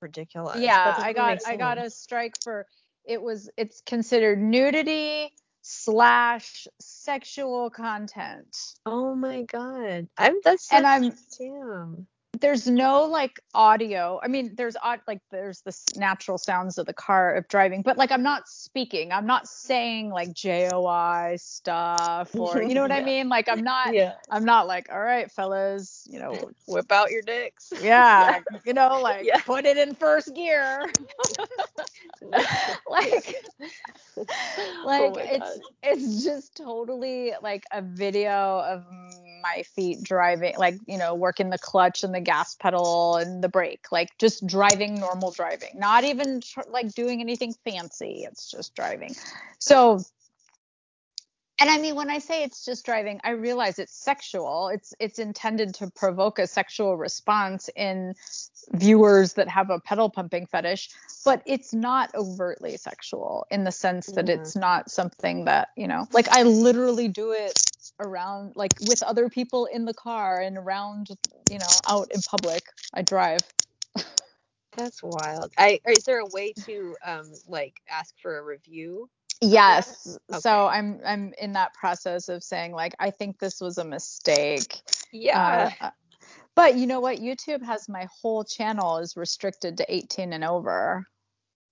ridiculous. Yeah, I got I got a strike for it was it's considered nudity slash sexual content. Oh my god. I'm that's And I'm- damn. There's no like audio. I mean, there's odd like there's the natural sounds of the car of driving, but like I'm not speaking. I'm not saying like JOI stuff or you know what I mean? Like I'm not Yeah. I'm not like, all right, fellas, you know, Whip out your dicks. yeah, you know, like Yeah. put it in first gear. like like oh it's it's just totally like a video of my feet driving like you know working the clutch and the gas pedal and the brake like just driving normal driving not even tr- like doing anything fancy it's just driving. So and I mean, when I say it's just driving, I realize it's sexual. It's it's intended to provoke a sexual response in viewers that have a pedal pumping fetish, but it's not overtly sexual in the sense that Yeah. it's not something that you know, like I literally do it around, like with other people in the car and around, you know, out in public. I drive. That's wild. I is there a way to um like ask for a review? Yes. So I'm I'm in that process of saying like I think this was a mistake. Yeah. Uh, but you know what? YouTube has my whole channel is restricted to 18 and over.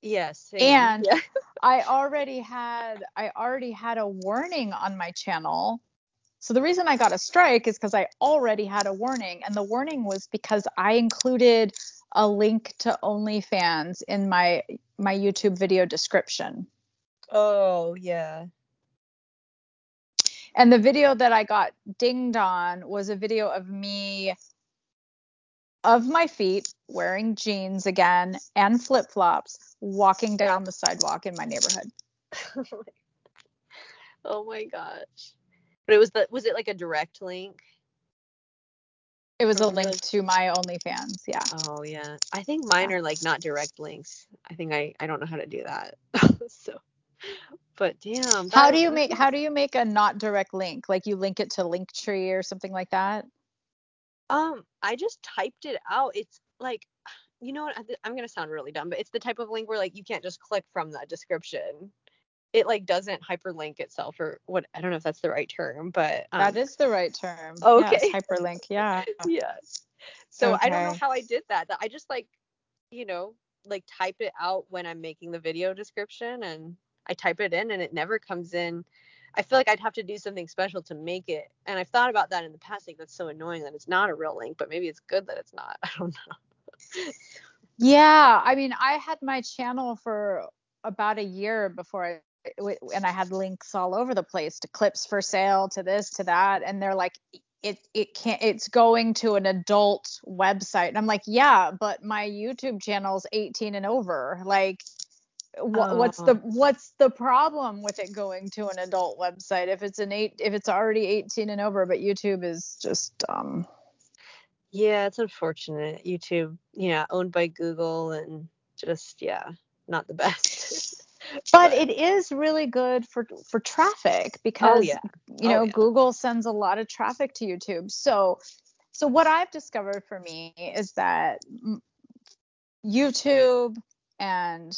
yes. same. and- yeah. I already had I already had a warning on my channel. So the reason I got a strike is because I already had a warning, and the warning was because I included a link to OnlyFans in my my YouTube video description. Oh yeah. And the video that I got dinged on was a video of me of my feet wearing jeans again and flip flops walking down the sidewalk in my neighborhood. oh my gosh. But it was the was it like a direct link? It was a link to my OnlyFans. Yeah. Oh yeah. I think mine are like not direct links. I think I I don't know how to do that. so but damn. How do you make how do you make a not direct link? Like you link it to Linktree or something like that? Um, I just typed it out. It's like, you know what? I'm gonna sound really dumb, but it's the type of link where like you can't just click from the description. it like doesn't hyperlink itself or what I don't know if that's the right term, but um, that is the right term. Okay. Yes, hyperlink. Yeah. yeah. So okay. I don't know how I did that. I just like, you know, like type it out when I'm making the video description and I type it in and it never comes in. I feel like I'd have to do something special to make it. And I've thought about that in the past. Like that's so annoying that it's not a real link, but maybe it's good that it's not. I don't know. yeah, I mean, I had my channel for about a year before I and I had links all over the place to clips for sale, to this, to that, and they're like, it it can't it's going to an adult website and i'm like yeah but my youtube channel's 18 and over like wh- oh. what's the what's the problem with it going to an adult website if it's an eight if it's already 18 and over but youtube is just um yeah it's unfortunate youtube yeah owned by google and just yeah not the best but it is really good for for traffic oh, because oh, yeah. you know oh, yeah. Google sends a lot of traffic to YouTube. So so what I've discovered for me is that YouTube and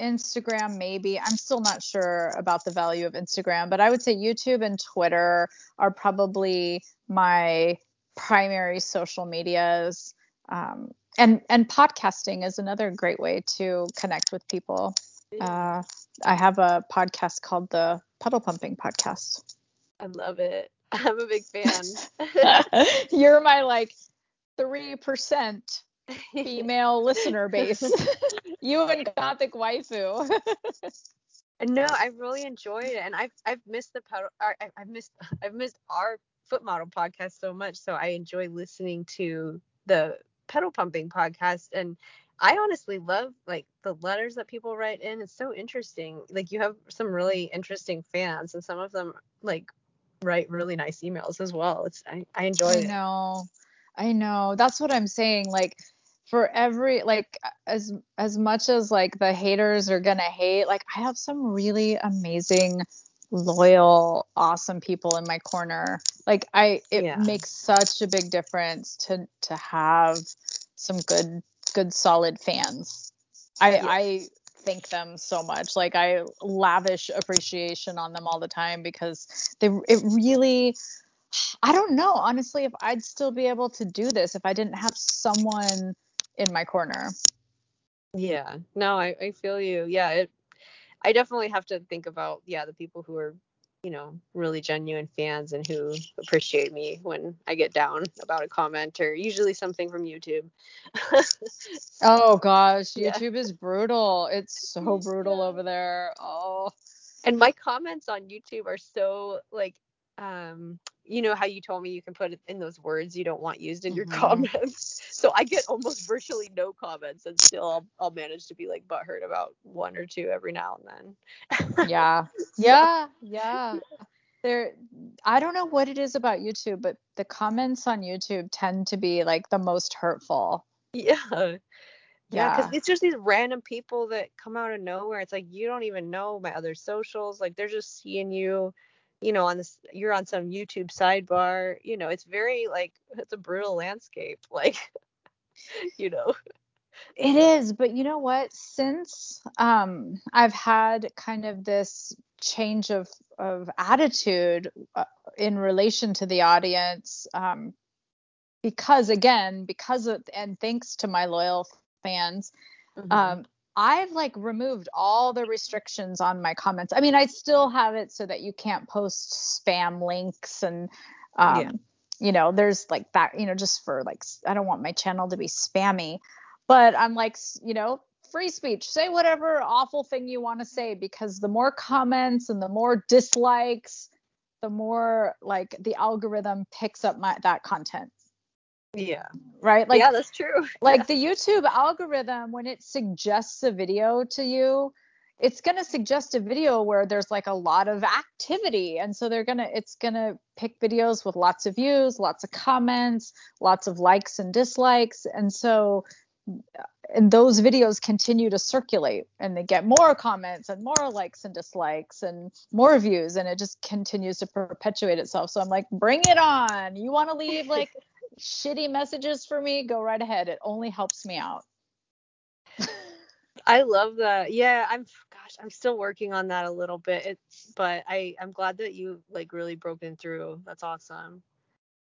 Instagram maybe I'm still not sure about the value of Instagram, but I would say YouTube and Twitter are probably my primary social medias. Um, and and podcasting is another great way to connect with people. Uh, I have a podcast called the Pedal Pumping Podcast. I love it. I'm a big fan. You're my like three percent female listener base. you and Gothic Waifu. no, I really enjoyed it, and I've I've missed the pedal. I've missed I've missed our foot model podcast so much, so I enjoy listening to the pedal pumping podcast and I honestly love like the letters that people write in. It's so interesting. Like you have some really interesting fans, and some of them like write really nice emails as well. It's I, I enjoy I it. I know, I know. That's what I'm saying. Like for every like as as much as like the haters are gonna hate, like I have some really amazing loyal awesome people in my corner like i it yeah. makes such a big difference to to have some good good solid fans. I yes. I thank them so much. Like I lavish appreciation on them all the time because they it really I don't know honestly if I'd still be able to do this if I didn't have someone in my corner. Yeah. No, I, I feel you. Yeah, it I definitely have to think about yeah, the people who are you know, really genuine fans and who appreciate me when I get down about a comment or usually something from YouTube. oh gosh, YouTube yeah. is brutal. It's so brutal over there. Oh. And my comments on YouTube are so like um you know how you told me you can put it in those words you don't want used in your mm-hmm. comments. So I get almost virtually no comments, and still I'll, I'll manage to be like butthurt about one or two every now and then. yeah, yeah, yeah. There, I don't know what it is about YouTube, but the comments on YouTube tend to be like the most hurtful. Yeah. Yeah, because it's just these random people that come out of nowhere. It's like you don't even know my other socials. Like they're just seeing you you know on this you're on some youtube sidebar you know it's very like it's a brutal landscape like you know it is but you know what since um i've had kind of this change of of attitude uh, in relation to the audience um because again because of and thanks to my loyal fans mm-hmm. um I've like removed all the restrictions on my comments. I mean, I still have it so that you can't post spam links and um, yeah. you know, there's like that, you know, just for like I don't want my channel to be spammy. But I'm like, you know, free speech. Say whatever awful thing you want to say because the more comments and the more dislikes, the more like the algorithm picks up my that content. Yeah. Right? Like Yeah, that's true. Like yeah. the YouTube algorithm when it suggests a video to you, it's going to suggest a video where there's like a lot of activity and so they're going to it's going to pick videos with lots of views, lots of comments, lots of likes and dislikes and so and those videos continue to circulate and they get more comments and more likes and dislikes and more views and it just continues to perpetuate itself so i'm like bring it on you want to leave like shitty messages for me, go right ahead. It only helps me out. I love that. Yeah, I'm gosh, I'm still working on that a little bit. It's but I I'm glad that you like really broken through. That's awesome.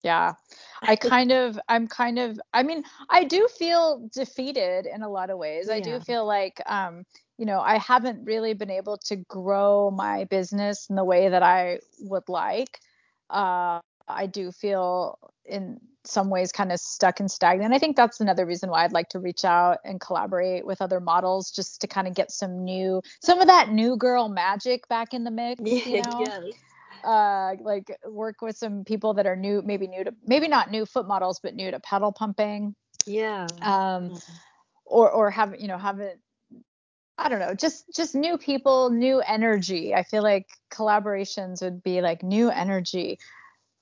Yeah. I kind of I'm kind of I mean, I do feel defeated in a lot of ways. I do feel like um, you know, I haven't really been able to grow my business in the way that I would like. Uh I do feel in some ways kind of stuck and stagnant. I think that's another reason why I'd like to reach out and collaborate with other models just to kind of get some new some of that new girl magic back in the mix, you Yeah, know? yes. uh like work with some people that are new maybe new to maybe not new foot models but new to pedal pumping Yeah. um Mm. or or have you know haven't i don't know just just new people new energy i feel like collaborations would be like new energy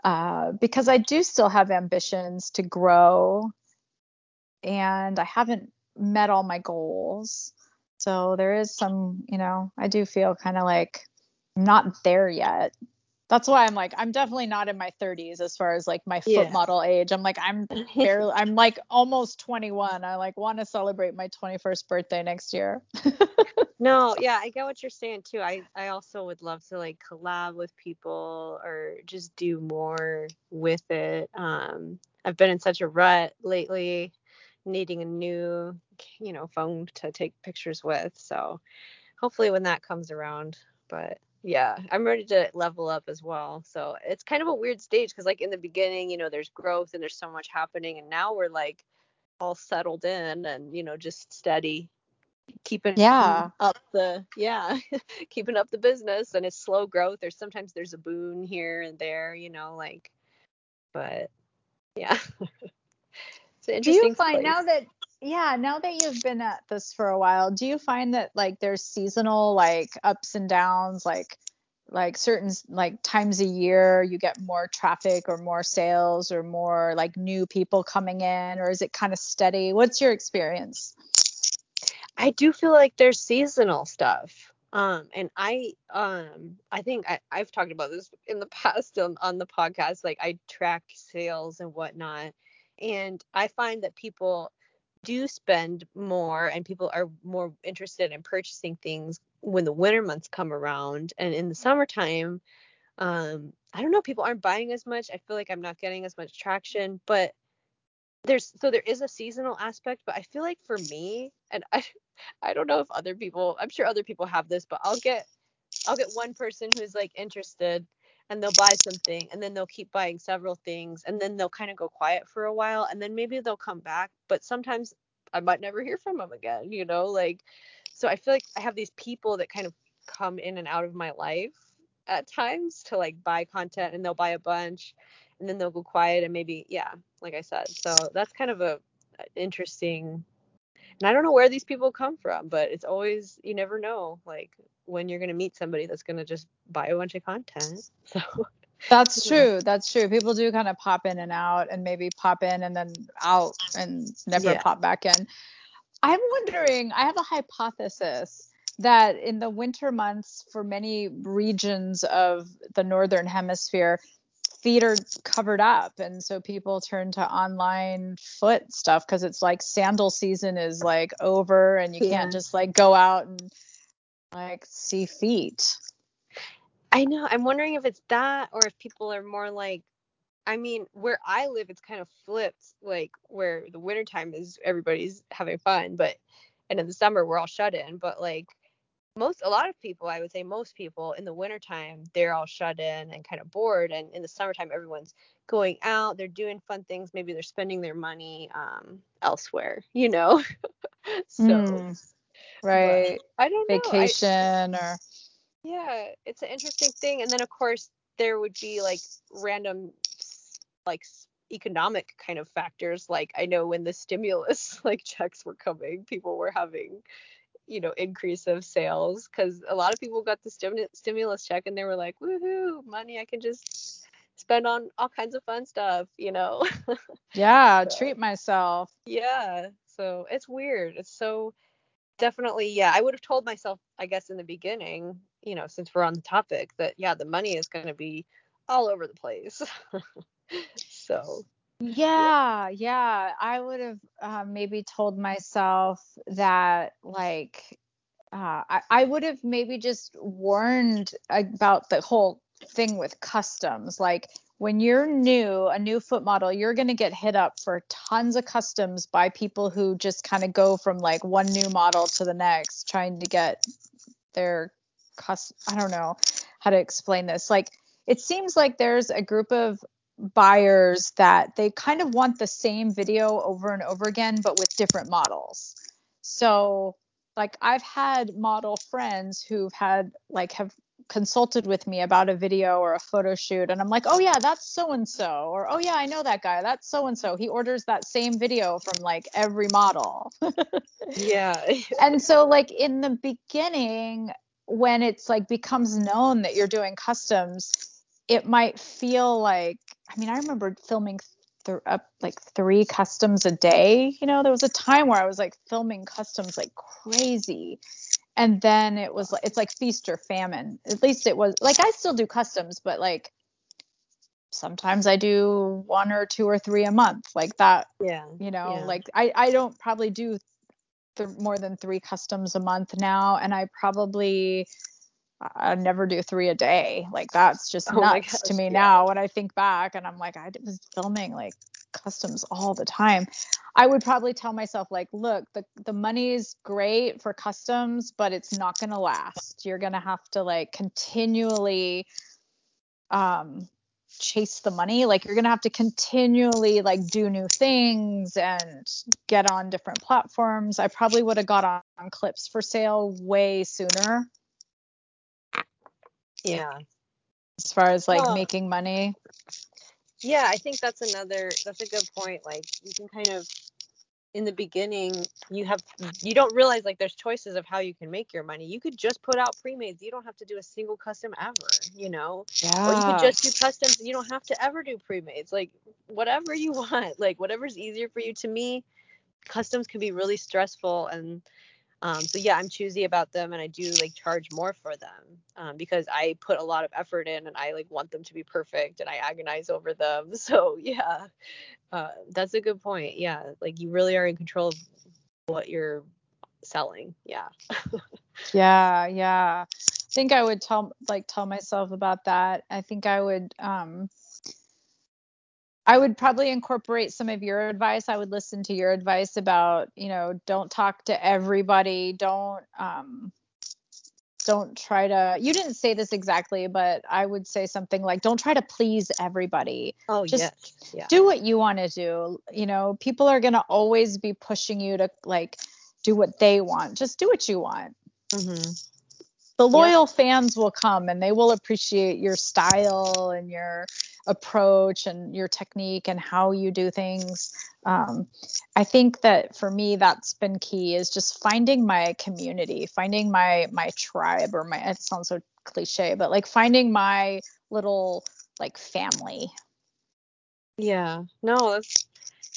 uh because i do still have ambitions to grow and i haven't met all my goals so there is some you know i do feel kind of like not there yet that's why I'm like, I'm definitely not in my 30s as far as like my foot Yeah. model age. I'm like, I'm barely, I'm like almost 21. I like want to celebrate my 21st birthday next year. No, yeah, I get what you're saying too. I I also would love to like collab with people or just do more with it. Um, I've been in such a rut lately, needing a new, you know, phone to take pictures with. So hopefully when that comes around. But yeah, I'm ready to level up as well. So it's kind of a weird stage because like in the beginning, you know, there's growth and there's so much happening, and now we're like all settled in and you know just steady keeping Yeah. up the yeah keeping up the business and it's slow growth. There's sometimes there's a boon here and there you know like but yeah. It's an Do you interesting find now that, yeah, now that you've been at this for a while, do you find that like there's seasonal like ups and downs, like, like certain like times a year you get more traffic or more sales or more like new people coming in or is it kind of steady? What's your experience i do feel like there's seasonal stuff um and i um i think I, i've talked about this in the past on, on the podcast like i track sales and whatnot and i find that people do spend more and people are more interested in purchasing things when the winter months come around and in the summertime um i don't know people aren't buying as much. I feel like i'm not getting as much traction but there's so there is a seasonal aspect but i feel like for me and i i don't know if other people i'm sure other people have this but i'll get i'll get one person who's like interested and they'll buy something and then they'll keep buying several things and then they'll kind of go quiet for a while and then maybe they'll come back but sometimes i might never hear from them again you know like so i feel like i have these people that kind of come in and out of my life at times to like buy content and they'll buy a bunch and then they'll go quiet and maybe yeah like i said so that's kind of a interesting and i don't know where these people come from but it's always you never know like when you're going to meet somebody that's going to just buy a bunch of content so That's Yeah. true. That's true. People do kind of pop in and out and maybe pop in and then out and never Yeah. pop back in. I'm wondering, I have a hypothesis that in the winter months for many regions of the northern hemisphere, feet are covered up and so people turn to online foot stuff because it's like sandal season is like over and you Yeah. can't just like go out and like see feet. i know i'm wondering if it's that or if people are more like i mean where i live it's kind of flipped like where the wintertime is everybody's having fun but and in the summer we're all shut in but like most a lot of people i would say most people in the wintertime they're all shut in and kind of bored and in the summertime everyone's going out they're doing fun things maybe they're spending their money um elsewhere you know so Mm, right. i don't know i Vacation or yeah it's an interesting thing and then of course there would be like random like economic kind of factors like i know when the stimulus like checks were coming people were having you know increase of sales because a lot of people got the stimu- stimulus check and they were like woohoo money i can just spend on all kinds of fun stuff you know yeah, So, treat myself. yeah so it's weird it's so definitely yeah i would have told myself i guess in the beginning you know since we're on the topic that yeah the money is going to be all over the place so yeah, yeah. I would have uh, maybe told myself that, like, uh, I, I would have maybe just warned about the whole thing with customs. Like, when you're new, a new foot model, you're going to get hit up for tons of customs by people who just kind of go from like one new model to the next, trying to get their custom. I don't know how to explain this. Like, it seems like there's a group of buyers that they kind of want the same video over and over again, but with different models. So, like, I've had model friends who've had, like, have consulted with me about a video or a photo shoot, and I'm like, oh, yeah, that's so and so. Or, oh, yeah, I know that guy. That's so and so. He orders that same video from like every model. yeah. and so, like, in the beginning, when it's like becomes known that you're doing customs, it might feel like I mean, I remember filming th- up like three customs a day. You know, there was a time where I was like filming customs like crazy. And then it was like it's like feast or famine. At least it was like I still do customs, but like sometimes I do one or two or three a month. Like that. Yeah. You know, yeah. like I I don't probably do th- more than three customs a month now, and I probably I never do three a day. Like that's just Oh nuts gosh, to me yeah. now when I think back and I'm like, I was filming like customs all the time. I would probably tell myself like, look, the the money is great for customs, but it's not gonna last. You're gonna have to like continually um chase the money. Like you're gonna have to continually like do new things and get on different platforms. I probably would have got on, on Clips4Sale way sooner Yeah. as far as like Well- making money. Yeah, I think that's another that's a good point. Like you can kind of in the beginning you have you don't realize like there's choices of how you can make your money. You could just put out pre-mades. You don't have to do a single custom ever, you know? Yeah. Or you could just do customs you don't have to ever do pre-mades. Like whatever you want. Like whatever's easier for you. To me, customs can be really stressful and um, so yeah, I'm choosy about them and I do like charge more for them um, because I put a lot of effort in and I like want them to be perfect and I agonize over them. So yeah, uh, that's a good point. Yeah, like you really are in control of what you're selling. Yeah. Yeah, yeah. I think I would tell like tell myself about that. I think I would um I would probably incorporate some of your advice. I would listen to your advice about, you know, don't talk to everybody, don't um don't try to you didn't say this exactly, but I would say something like don't try to please everybody. Oh Just yes. Yeah. do what you want to do. You know, people are going to always be pushing you to like do what they want. Just do what you want. hmm The loyal fans will come and they will appreciate your style and your approach and your technique and how you do things. Um, I think that for me, that's been key is just finding my community, finding my my tribe or my. It sounds so cliche, but like finding my little like family. Yeah. No, that's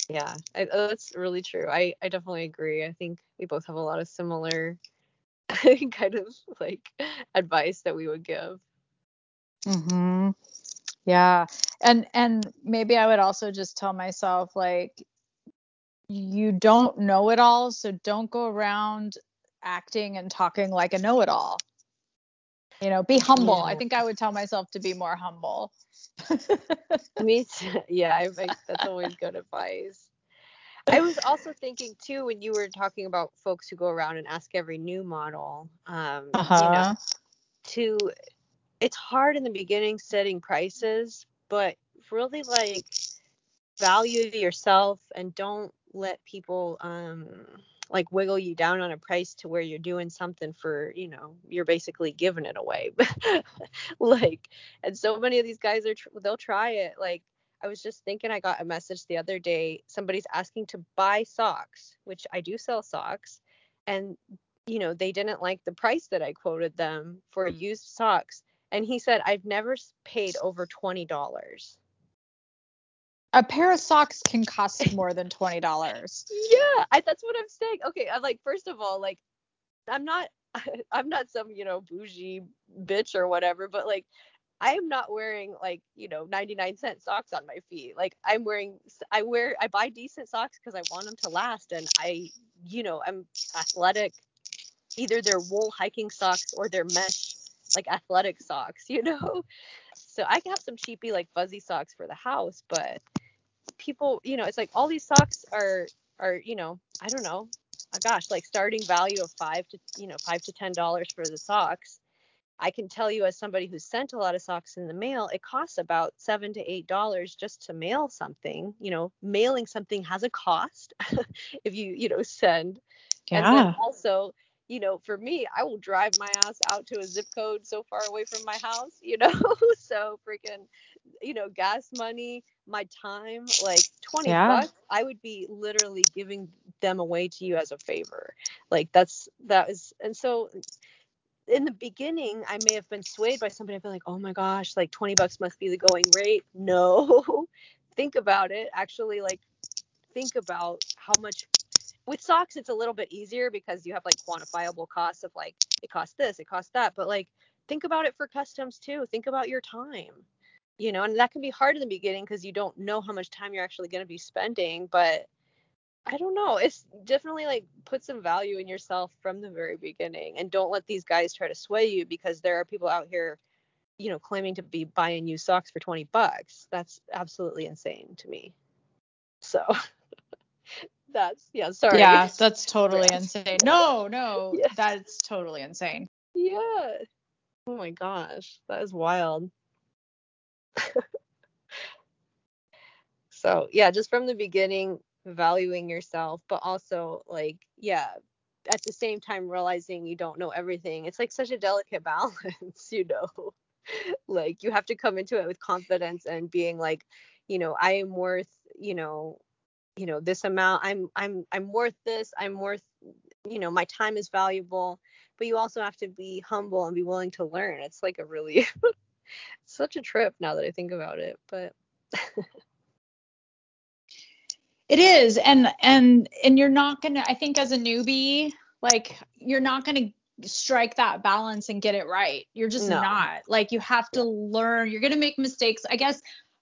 yeah, I, uh, that's really true. I I definitely agree. I think we both have a lot of similar kind of like advice that we would give. Mhm. Yeah. And and maybe I would also just tell myself like you don't know it all, so don't go around acting and talking like a know-it-all. You know, be humble. I think I would tell myself to be more humble. Me too. Yeah, I think that's always good advice. I was also thinking too when you were talking about folks who go around and ask every new model, um, you know, Uh-huh. to it's hard in the beginning setting prices, but really like value yourself and don't let people um like wiggle you down on a price to where you're doing something for, you know, you're basically giving it away. like and so many of these guys are tr- they'll try it like I was just thinking I got a message the other day somebody's asking to buy socks, which I do sell socks and you know, they didn't like the price that I quoted them for used socks and he said I've never paid over $20. A pair of socks can cost more than $20. Yeah, I, that's what I'm saying. Okay, I'm like, first of all, like, I'm not, I'm not some, you know, bougie bitch or whatever, but like, I am not wearing like, you know, 99 cent socks on my feet. Like I'm wearing I wear I buy decent socks because I want them to last and I, you know, I'm athletic. Either they're wool hiking socks or they're mesh like athletic socks, you know. So I can have some cheapy like fuzzy socks for the house, but people, you know, it's like all these socks are are, you know, I don't know. Oh gosh, like starting value of 5 to, you know, 5 to 10 dollars for the socks I can tell you as somebody who's sent a lot of socks in the mail, it costs about seven to eight dollars just to mail something. You know, mailing something has a cost if you, you know, send. Yeah. And then also, you know, for me, I will drive my ass out to a zip code so far away from my house, you know. so freaking, you know, gas money, my time, like 20 yeah. bucks, I would be literally giving them away to you as a favor. Like that's that is and so in the beginning, I may have been swayed by somebody. I've been like, oh my gosh, like 20 bucks must be the going rate. No, think about it. Actually, like, think about how much. With socks, it's a little bit easier because you have like quantifiable costs of like, it costs this, it costs that. But like, think about it for customs too. Think about your time, you know, and that can be hard in the beginning because you don't know how much time you're actually going to be spending. But I don't know. It's definitely like put some value in yourself from the very beginning and don't let these guys try to sway you because there are people out here, you know, claiming to be buying you socks for 20 bucks. That's absolutely insane to me. So that's yeah, sorry. Yeah, that's totally insane. No, no, yes. that's totally insane. Yeah. Oh my gosh, that is wild. so, yeah, just from the beginning, valuing yourself, but also like, yeah, at the same time realizing you don't know everything. It's like such a delicate balance, you know. like you have to come into it with confidence and being like, you know, I am worth, you know, you know, this amount. I'm I'm I'm worth this. I'm worth, you know, my time is valuable. But you also have to be humble and be willing to learn. It's like a really such a trip now that I think about it. But It is, and and and you're not gonna. I think as a newbie, like you're not gonna strike that balance and get it right. You're just no. not. Like you have to learn. You're gonna make mistakes. I guess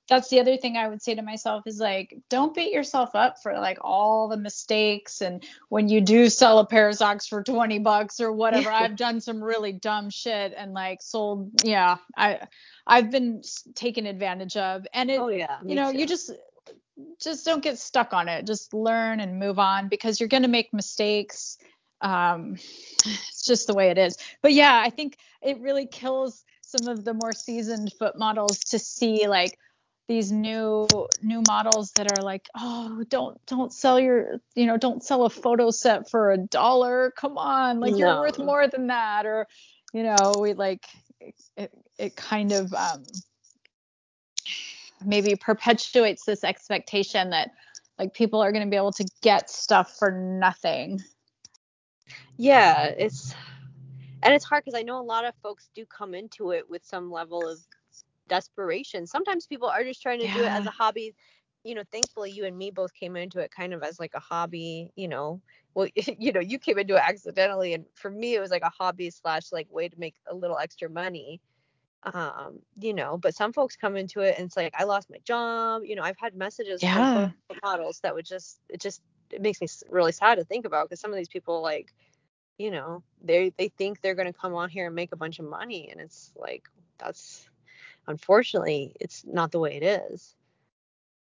that's the other thing I would say to myself is like, don't beat yourself up for like all the mistakes. And when you do sell a pair of socks for 20 bucks or whatever, I've done some really dumb shit and like sold. Yeah, I, I've been taken advantage of. And it, oh, yeah, you know, too. you just, just don't get stuck on it. Just learn and move on because you're going to make mistakes. Um, it's just the way it is. But yeah, I think it really kills some of the more seasoned foot models to see like these new new models that are like, oh, don't don't sell your, you know, don't sell a photo set for a dollar. Come on, like no. you're worth more than that. Or, you know, we like it, it, it kind of um, maybe perpetuates this expectation that like people are going to be able to get stuff for nothing. Yeah, it's and it's hard because I know a lot of folks do come into it with some level of desperation. Sometimes people are just trying to yeah. do it as a hobby. You know, thankfully you and me both came into it kind of as like a hobby, you know. Well, you know, you came into it accidentally and for me it was like a hobby slash like way to make a little extra money um you know but some folks come into it and it's like i lost my job you know i've had messages yeah. from models that would just it just it makes me really sad to think about because some of these people like you know they they think they're going to come on here and make a bunch of money and it's like that's unfortunately it's not the way it is.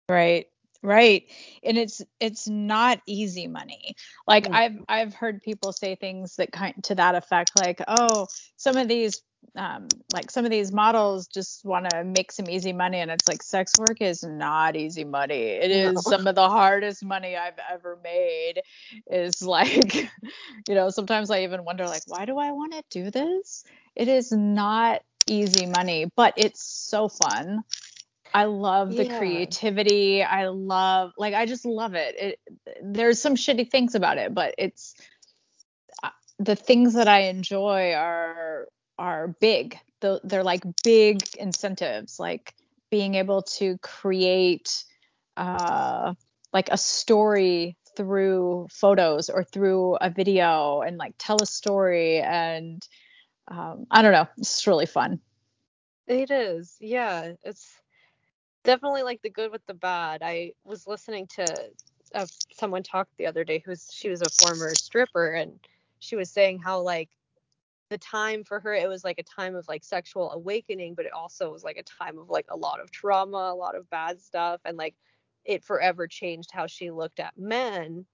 Right right and it's it's not easy money. Like mm-hmm. i've i've heard people say things that kind to that effect like oh some of these um, like some of these models just want to make some easy money and it's like sex work is not easy money. It is no. some of the hardest money i've ever made. Is like you know sometimes i even wonder like why do i want to do this? It is not easy money but it's so fun i love the yeah. creativity i love like i just love it. it there's some shitty things about it but it's uh, the things that i enjoy are are big. They're like big incentives, like being able to create uh, like a story through photos or through a video and like tell a story and um, I don't know, it's really fun. It is. Yeah. It's definitely like the good with the bad. I was listening to uh, someone talk the other day who's she was a former stripper and she was saying how like the time for her it was like a time of like sexual awakening but it also was like a time of like a lot of trauma a lot of bad stuff and like it forever changed how she looked at men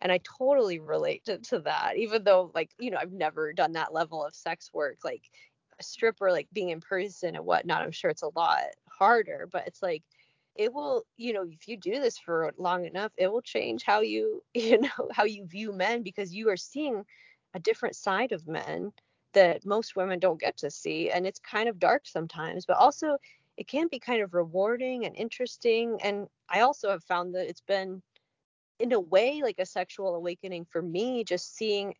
and i totally relate to, that even though like you know i've never done that level of sex work like a stripper like being in person and whatnot i'm sure it's a lot harder but it's like it will you know if you do this for long enough it will change how you you know how you view men because you are seeing a different side of men that most women don't get to see and it's kind of dark sometimes but also it can be kind of rewarding and interesting and i also have found that it's been in a way like a sexual awakening for me just seeing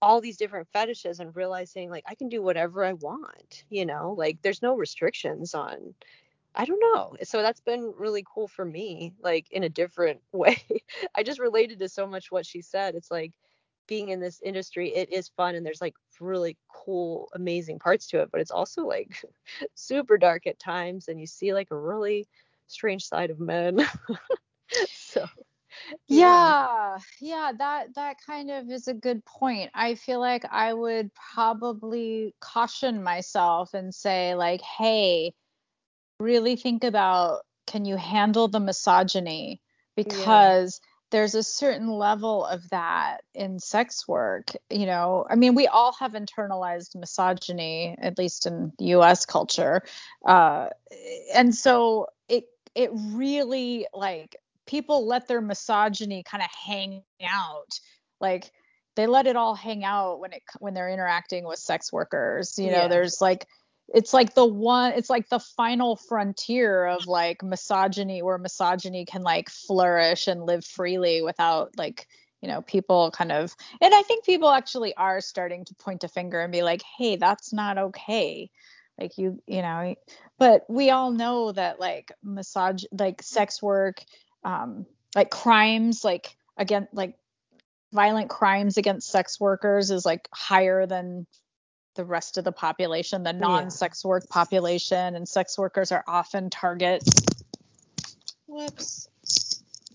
all these different fetishes and realizing like I can do whatever I want, you know, like there's no restrictions on I don't know. So that's been really cool for me, like in a different way. I just related to so much what she said. It's like being in this industry, it is fun and there's like really cool, amazing parts to it, but it's also like super dark at times and you see like a really strange side of men. so yeah. yeah that that kind of is a good point i feel like i would probably caution myself and say like hey really think about can you handle the misogyny because yeah. there's a certain level of that in sex work you know i mean we all have internalized misogyny at least in us culture uh, and so it it really like people let their misogyny kind of hang out like they let it all hang out when it when they're interacting with sex workers you know yeah. there's like it's like the one it's like the final frontier of like misogyny where misogyny can like flourish and live freely without like you know people kind of and i think people actually are starting to point a finger and be like hey that's not okay like you you know but we all know that like massage like sex work um, like crimes like again like violent crimes against sex workers is like higher than the rest of the population the non-sex work population and sex workers are often target whoops.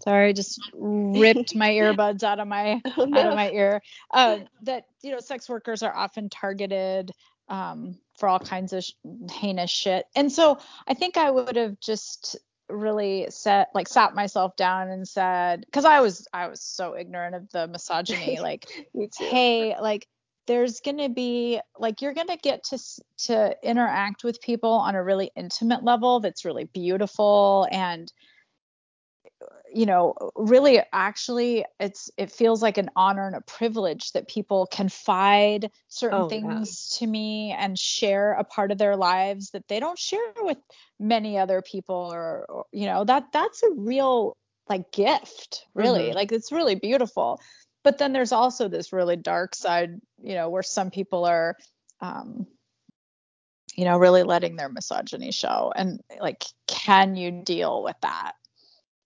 Sorry just ripped my earbuds out of my oh, no. out of my ear. Uh, that you know sex workers are often targeted um, for all kinds of sh- heinous shit. And so i think i would have just really set like sat myself down and said because I was I was so ignorant of the misogyny like hey like there's going to be like you're going to get to to interact with people on a really intimate level that's really beautiful and you know really actually it's it feels like an honor and a privilege that people confide certain oh, things yeah. to me and share a part of their lives that they don't share with many other people or, or you know that that's a real like gift really mm-hmm. like it's really beautiful but then there's also this really dark side you know where some people are um you know really letting their misogyny show and like can you deal with that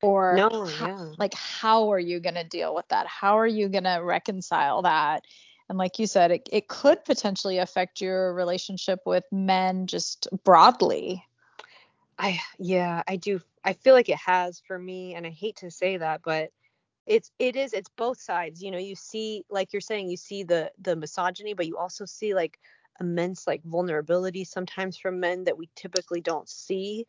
or no, how, yeah. like how are you going to deal with that? How are you going to reconcile that? And like you said it, it could potentially affect your relationship with men just broadly. I yeah i do i feel like it has for me and i hate to say that but it's it is it's both sides you know you see like you're saying you see the the misogyny but you also see like immense like vulnerability sometimes from men that we typically don't see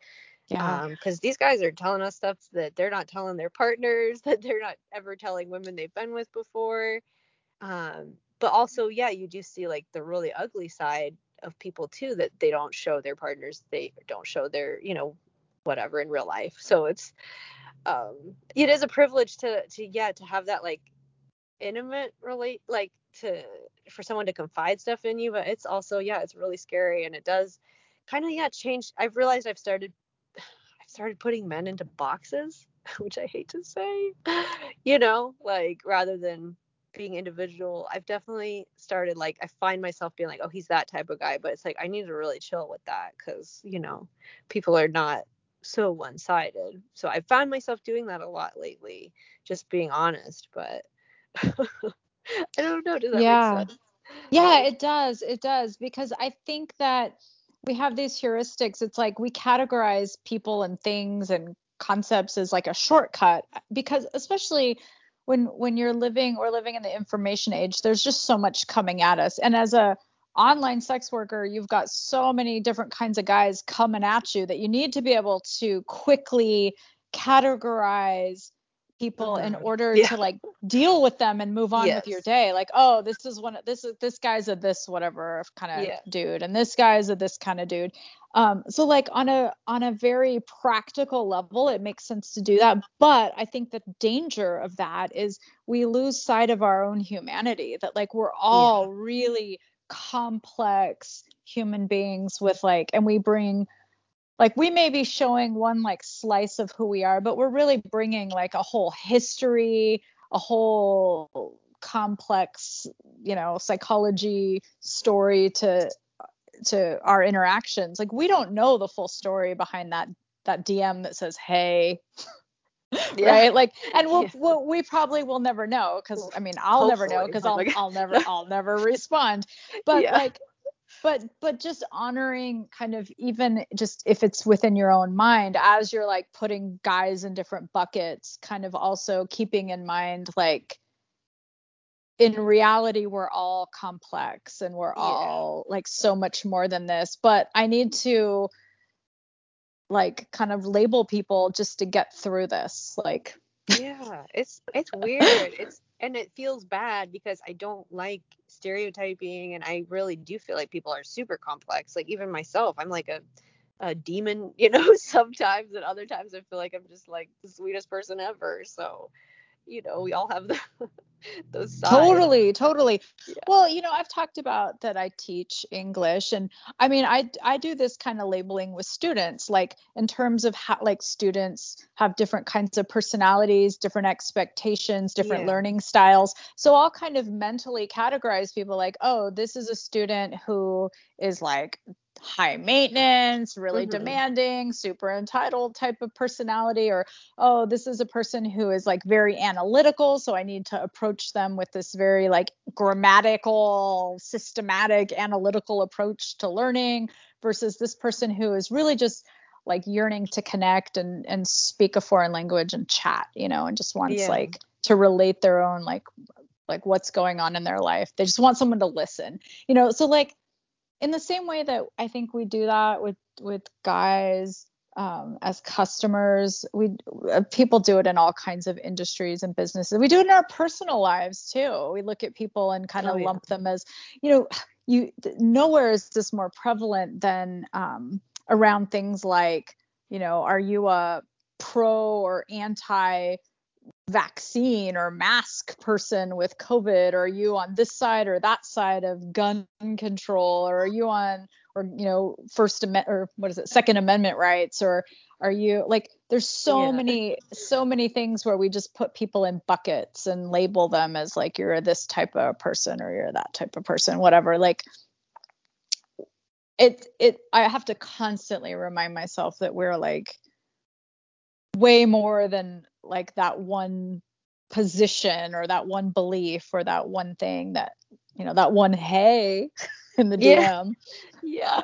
yeah. Because um, these guys are telling us stuff that they're not telling their partners, that they're not ever telling women they've been with before. Um, but also, yeah, you do see like the really ugly side of people too that they don't show their partners, they don't show their, you know, whatever in real life. So it's, um, it is a privilege to, to, yeah, to have that like intimate relate, like to, for someone to confide stuff in you. But it's also, yeah, it's really scary and it does kind of, yeah, change. I've realized I've started started putting men into boxes, which I hate to say, you know, like rather than being individual, I've definitely started like I find myself being like, oh, he's that type of guy, but it's like I need to really chill with that because you know people are not so one-sided. So I found myself doing that a lot lately, just being honest. But I don't know. Does that yeah. make sense? Yeah, it does. It does because I think that we have these heuristics. It's like we categorize people and things and concepts as like a shortcut because especially when when you're living or living in the information age, there's just so much coming at us. And as a online sex worker, you've got so many different kinds of guys coming at you that you need to be able to quickly categorize people in Mhm. order Yeah. to like deal with them and move on with your day like oh this is one this is this guy's a this whatever kind of Yeah. dude and this guy's a this kind of dude um so like on a on a very practical level it makes sense to do that but i think the danger of that is we lose sight of our own humanity that like we're all really complex human beings with like and we bring like we may be showing one like slice of who we are but we're really bringing like a whole history a whole complex you know psychology story to to our interactions like we don't know the full story behind that that dm that says hey Yeah. right like and we'll, Yeah. we'll we probably will never know because i mean i'll never know because i'll God. i'll never i'll never respond but Yeah. like but but just honoring kind of even just if it's within your own mind as you're like putting guys in different buckets kind of also keeping in mind like in reality we're all complex and we're Yeah. all like so much more than this but i need to like kind of label people just to get through this like yeah it's it's weird. It's and it feels bad because i don't like stereotyping and i really do feel like people are super complex. Like even myself i'm like a a demon you know sometimes and other times i feel like i'm just like the sweetest person ever. So you know we all have the, those sides Totally, totally. Yeah. Well, you know, I've talked about that I teach English and I mean, I I do this kind of labeling with students like in terms of how like students have different kinds of personalities, different expectations, different Yeah. learning styles. So I'll kind of mentally categorize people like, "Oh, this is a student who is like high maintenance, really Mhm. demanding, super entitled type of personality or oh, this is a person who is like very analytical, so I need to approach them with this very like grammatical, systematic, analytical approach to learning versus this person who is really just like yearning to connect and and speak a foreign language and chat, you know, and just wants Yeah. like to relate their own like like what's going on in their life. They just want someone to listen. You know, so like in the same way that I think we do that with with guys um, as customers, we uh, people do it in all kinds of industries and businesses. We do it in our personal lives too. We look at people and kind of Oh, yeah. lump them as, you know, you nowhere is this more prevalent than um, around things like, you know, are you a pro or anti vaccine or mask person with COVID? Or are you on this side or that side of gun control? Or are you on, or, you know, First Amendment or what is it, Second Amendment rights? Or are you like, there's so Yeah. many, so many things where we just put people in buckets and label them as like, you're this type of person or you're that type of person, whatever. Like, it, it, I have to constantly remind myself that we're like, way more than like that one position or that one belief or that one thing that you know that one hey in the Yeah. DM. yeah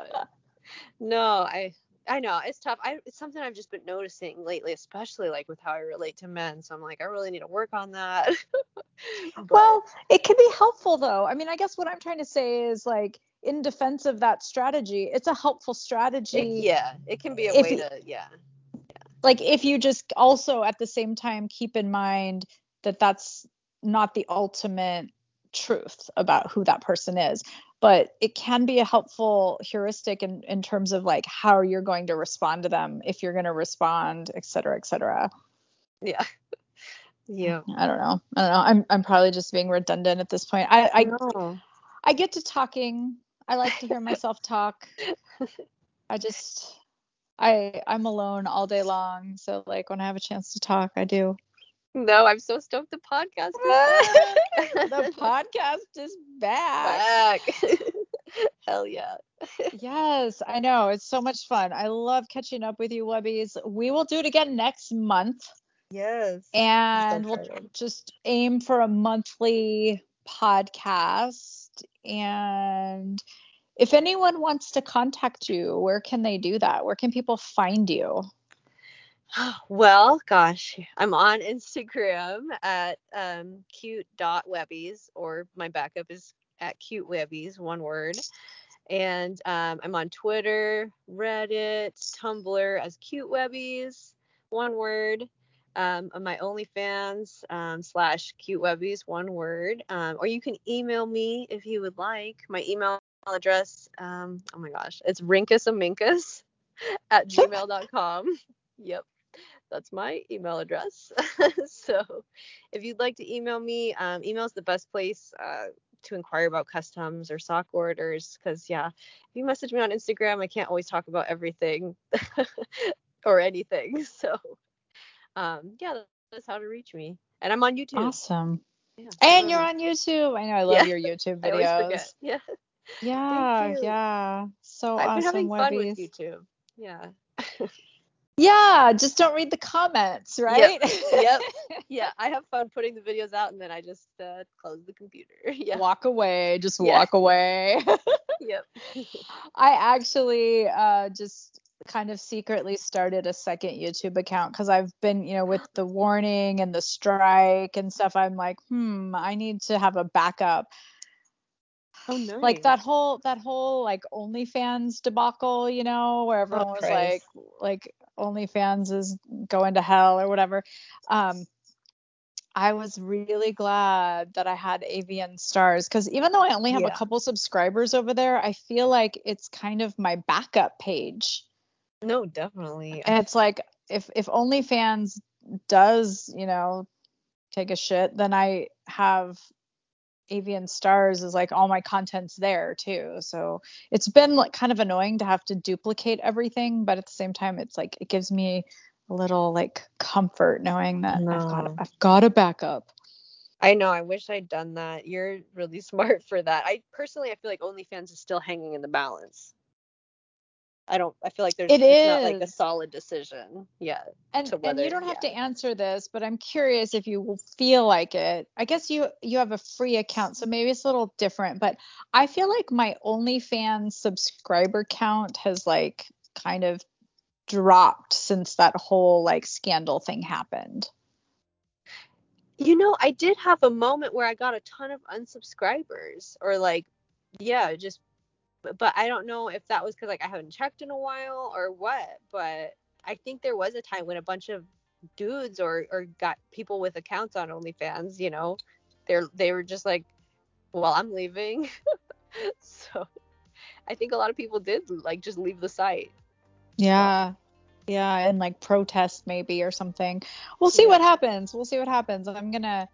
no i i know it's tough i it's something i've just been noticing lately especially like with how i relate to men so i'm like i really need to work on that But- Well, it can be helpful though. I mean, I guess what I'm trying to say is like in defense of that strategy, it's a helpful it, strategy. yeah it can be a way y- to yeah Like if you just also at the same time keep in mind that that's not the ultimate truth about who that person is but it can be a helpful heuristic in, in terms of like how you're going to respond to them if you're going to respond et cetera et cetera. Yeah. Yeah. I don't know. I don't know. I'm, I'm probably just being redundant at this point. I I, no. I get to talking. I like to hear myself talk. I just i i'm alone all day long so like when i have a chance to talk i do no i'm so stoked the podcast is back. the podcast is back back hell yeah Yes, I know. It's so much fun. I love catching up with you, Webbies. We will do it again next month yes and we'll just aim for a monthly podcast. And if anyone wants to contact you, where can they do that? Where can people find you? Well, gosh, I'm on Instagram at um, cute.webbies, or my backup is at cute webbies, one word. And um, I'm on Twitter, Reddit, Tumblr as cute webbies, one word. Um, on my OnlyFans um, slash cute webbies, one word. Um, or you can email me if you would like. My email address, um, oh my gosh, it's rinkusaminkus at gmail.com. yep that's my email address. so if you'd like to email me, um, email is the best place uh, to inquire about customs or sock orders. Because, yeah, if you message me on Instagram, I can't always talk about everything or anything. So, um, yeah, that's how to reach me. And I'm on YouTube. Awesome. Yeah, and you're on YouTube. I know I love yeah. your YouTube videos. I always forget. Yeah. Yeah, yeah. So I've awesome, been having fun with YouTube. Yeah. Yeah, just don't read the comments, right? Yep. yep. Yeah, I have fun putting the videos out and then I just uh, close the computer. Yeah. Walk away, just yeah. walk away. yep. I actually uh, just kind of secretly started a second YouTube account because I've been, you know, with the warning and the strike and stuff. I'm like, hmm, I need to have a backup. Oh no. Like that whole that whole like OnlyFans debacle, you know, where everyone oh, was like like OnlyFans is going to hell or whatever. Um, I was really glad that I had AVN Stars because even though I only have yeah. a couple subscribers over there, I feel like it's kind of my backup page. No, definitely. And it's like if if OnlyFans does, you know, take a shit, then I have AVN Stars is like all my content's there too. So it's been like kind of annoying to have to duplicate everything, but at the same time, it's like it gives me a little like comfort knowing that no. I've got I've got a backup. I know. I wish I'd done that. You're really smart for that. I personally, I feel like OnlyFans is still hanging in the balance. I don't. I feel like there's it is. not like a solid decision yet. And, whether, and you don't have yeah. to answer this, but I'm curious if you feel like it. I guess you you have a free account, so maybe it's a little different. But I feel like my OnlyFans subscriber count has like kind of dropped since that whole like scandal thing happened. You know, I did have a moment where I got a ton of unsubscribers, or like, yeah, just but I don't know if that was because like I haven't checked in a while or what. But I think there was a time when a bunch of dudes or or got people with accounts on OnlyFans, you know, they're they were just like, well, I'm leaving. so I think a lot of people did like just leave the site. Yeah. Yeah, and like protest maybe or something. We'll see yeah. what happens. We'll see what happens. I'm gonna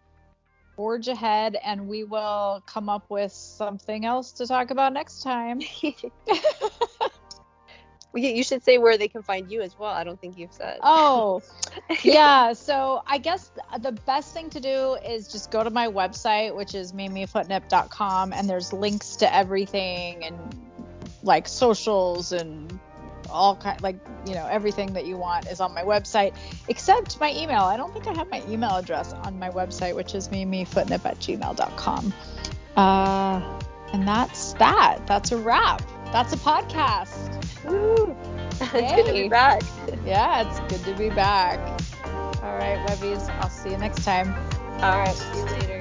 forge ahead and we will come up with something else to talk about next time. well, you should say where they can find you as well. I don't think you've said. Oh, yeah. So I guess the best thing to do is just go to my website, which is mimifootnip.com, and there's links to everything and like socials and all kind like you know everything that you want is on my website except my email. I don't think i have my email address on my website which is mimifootnip at gmail.com uh, and that's that. That's a wrap. That's a podcast. Woo. it's good to be back. Yeah it's good to be back. All right webbies. I'll see you next time. All right. See you later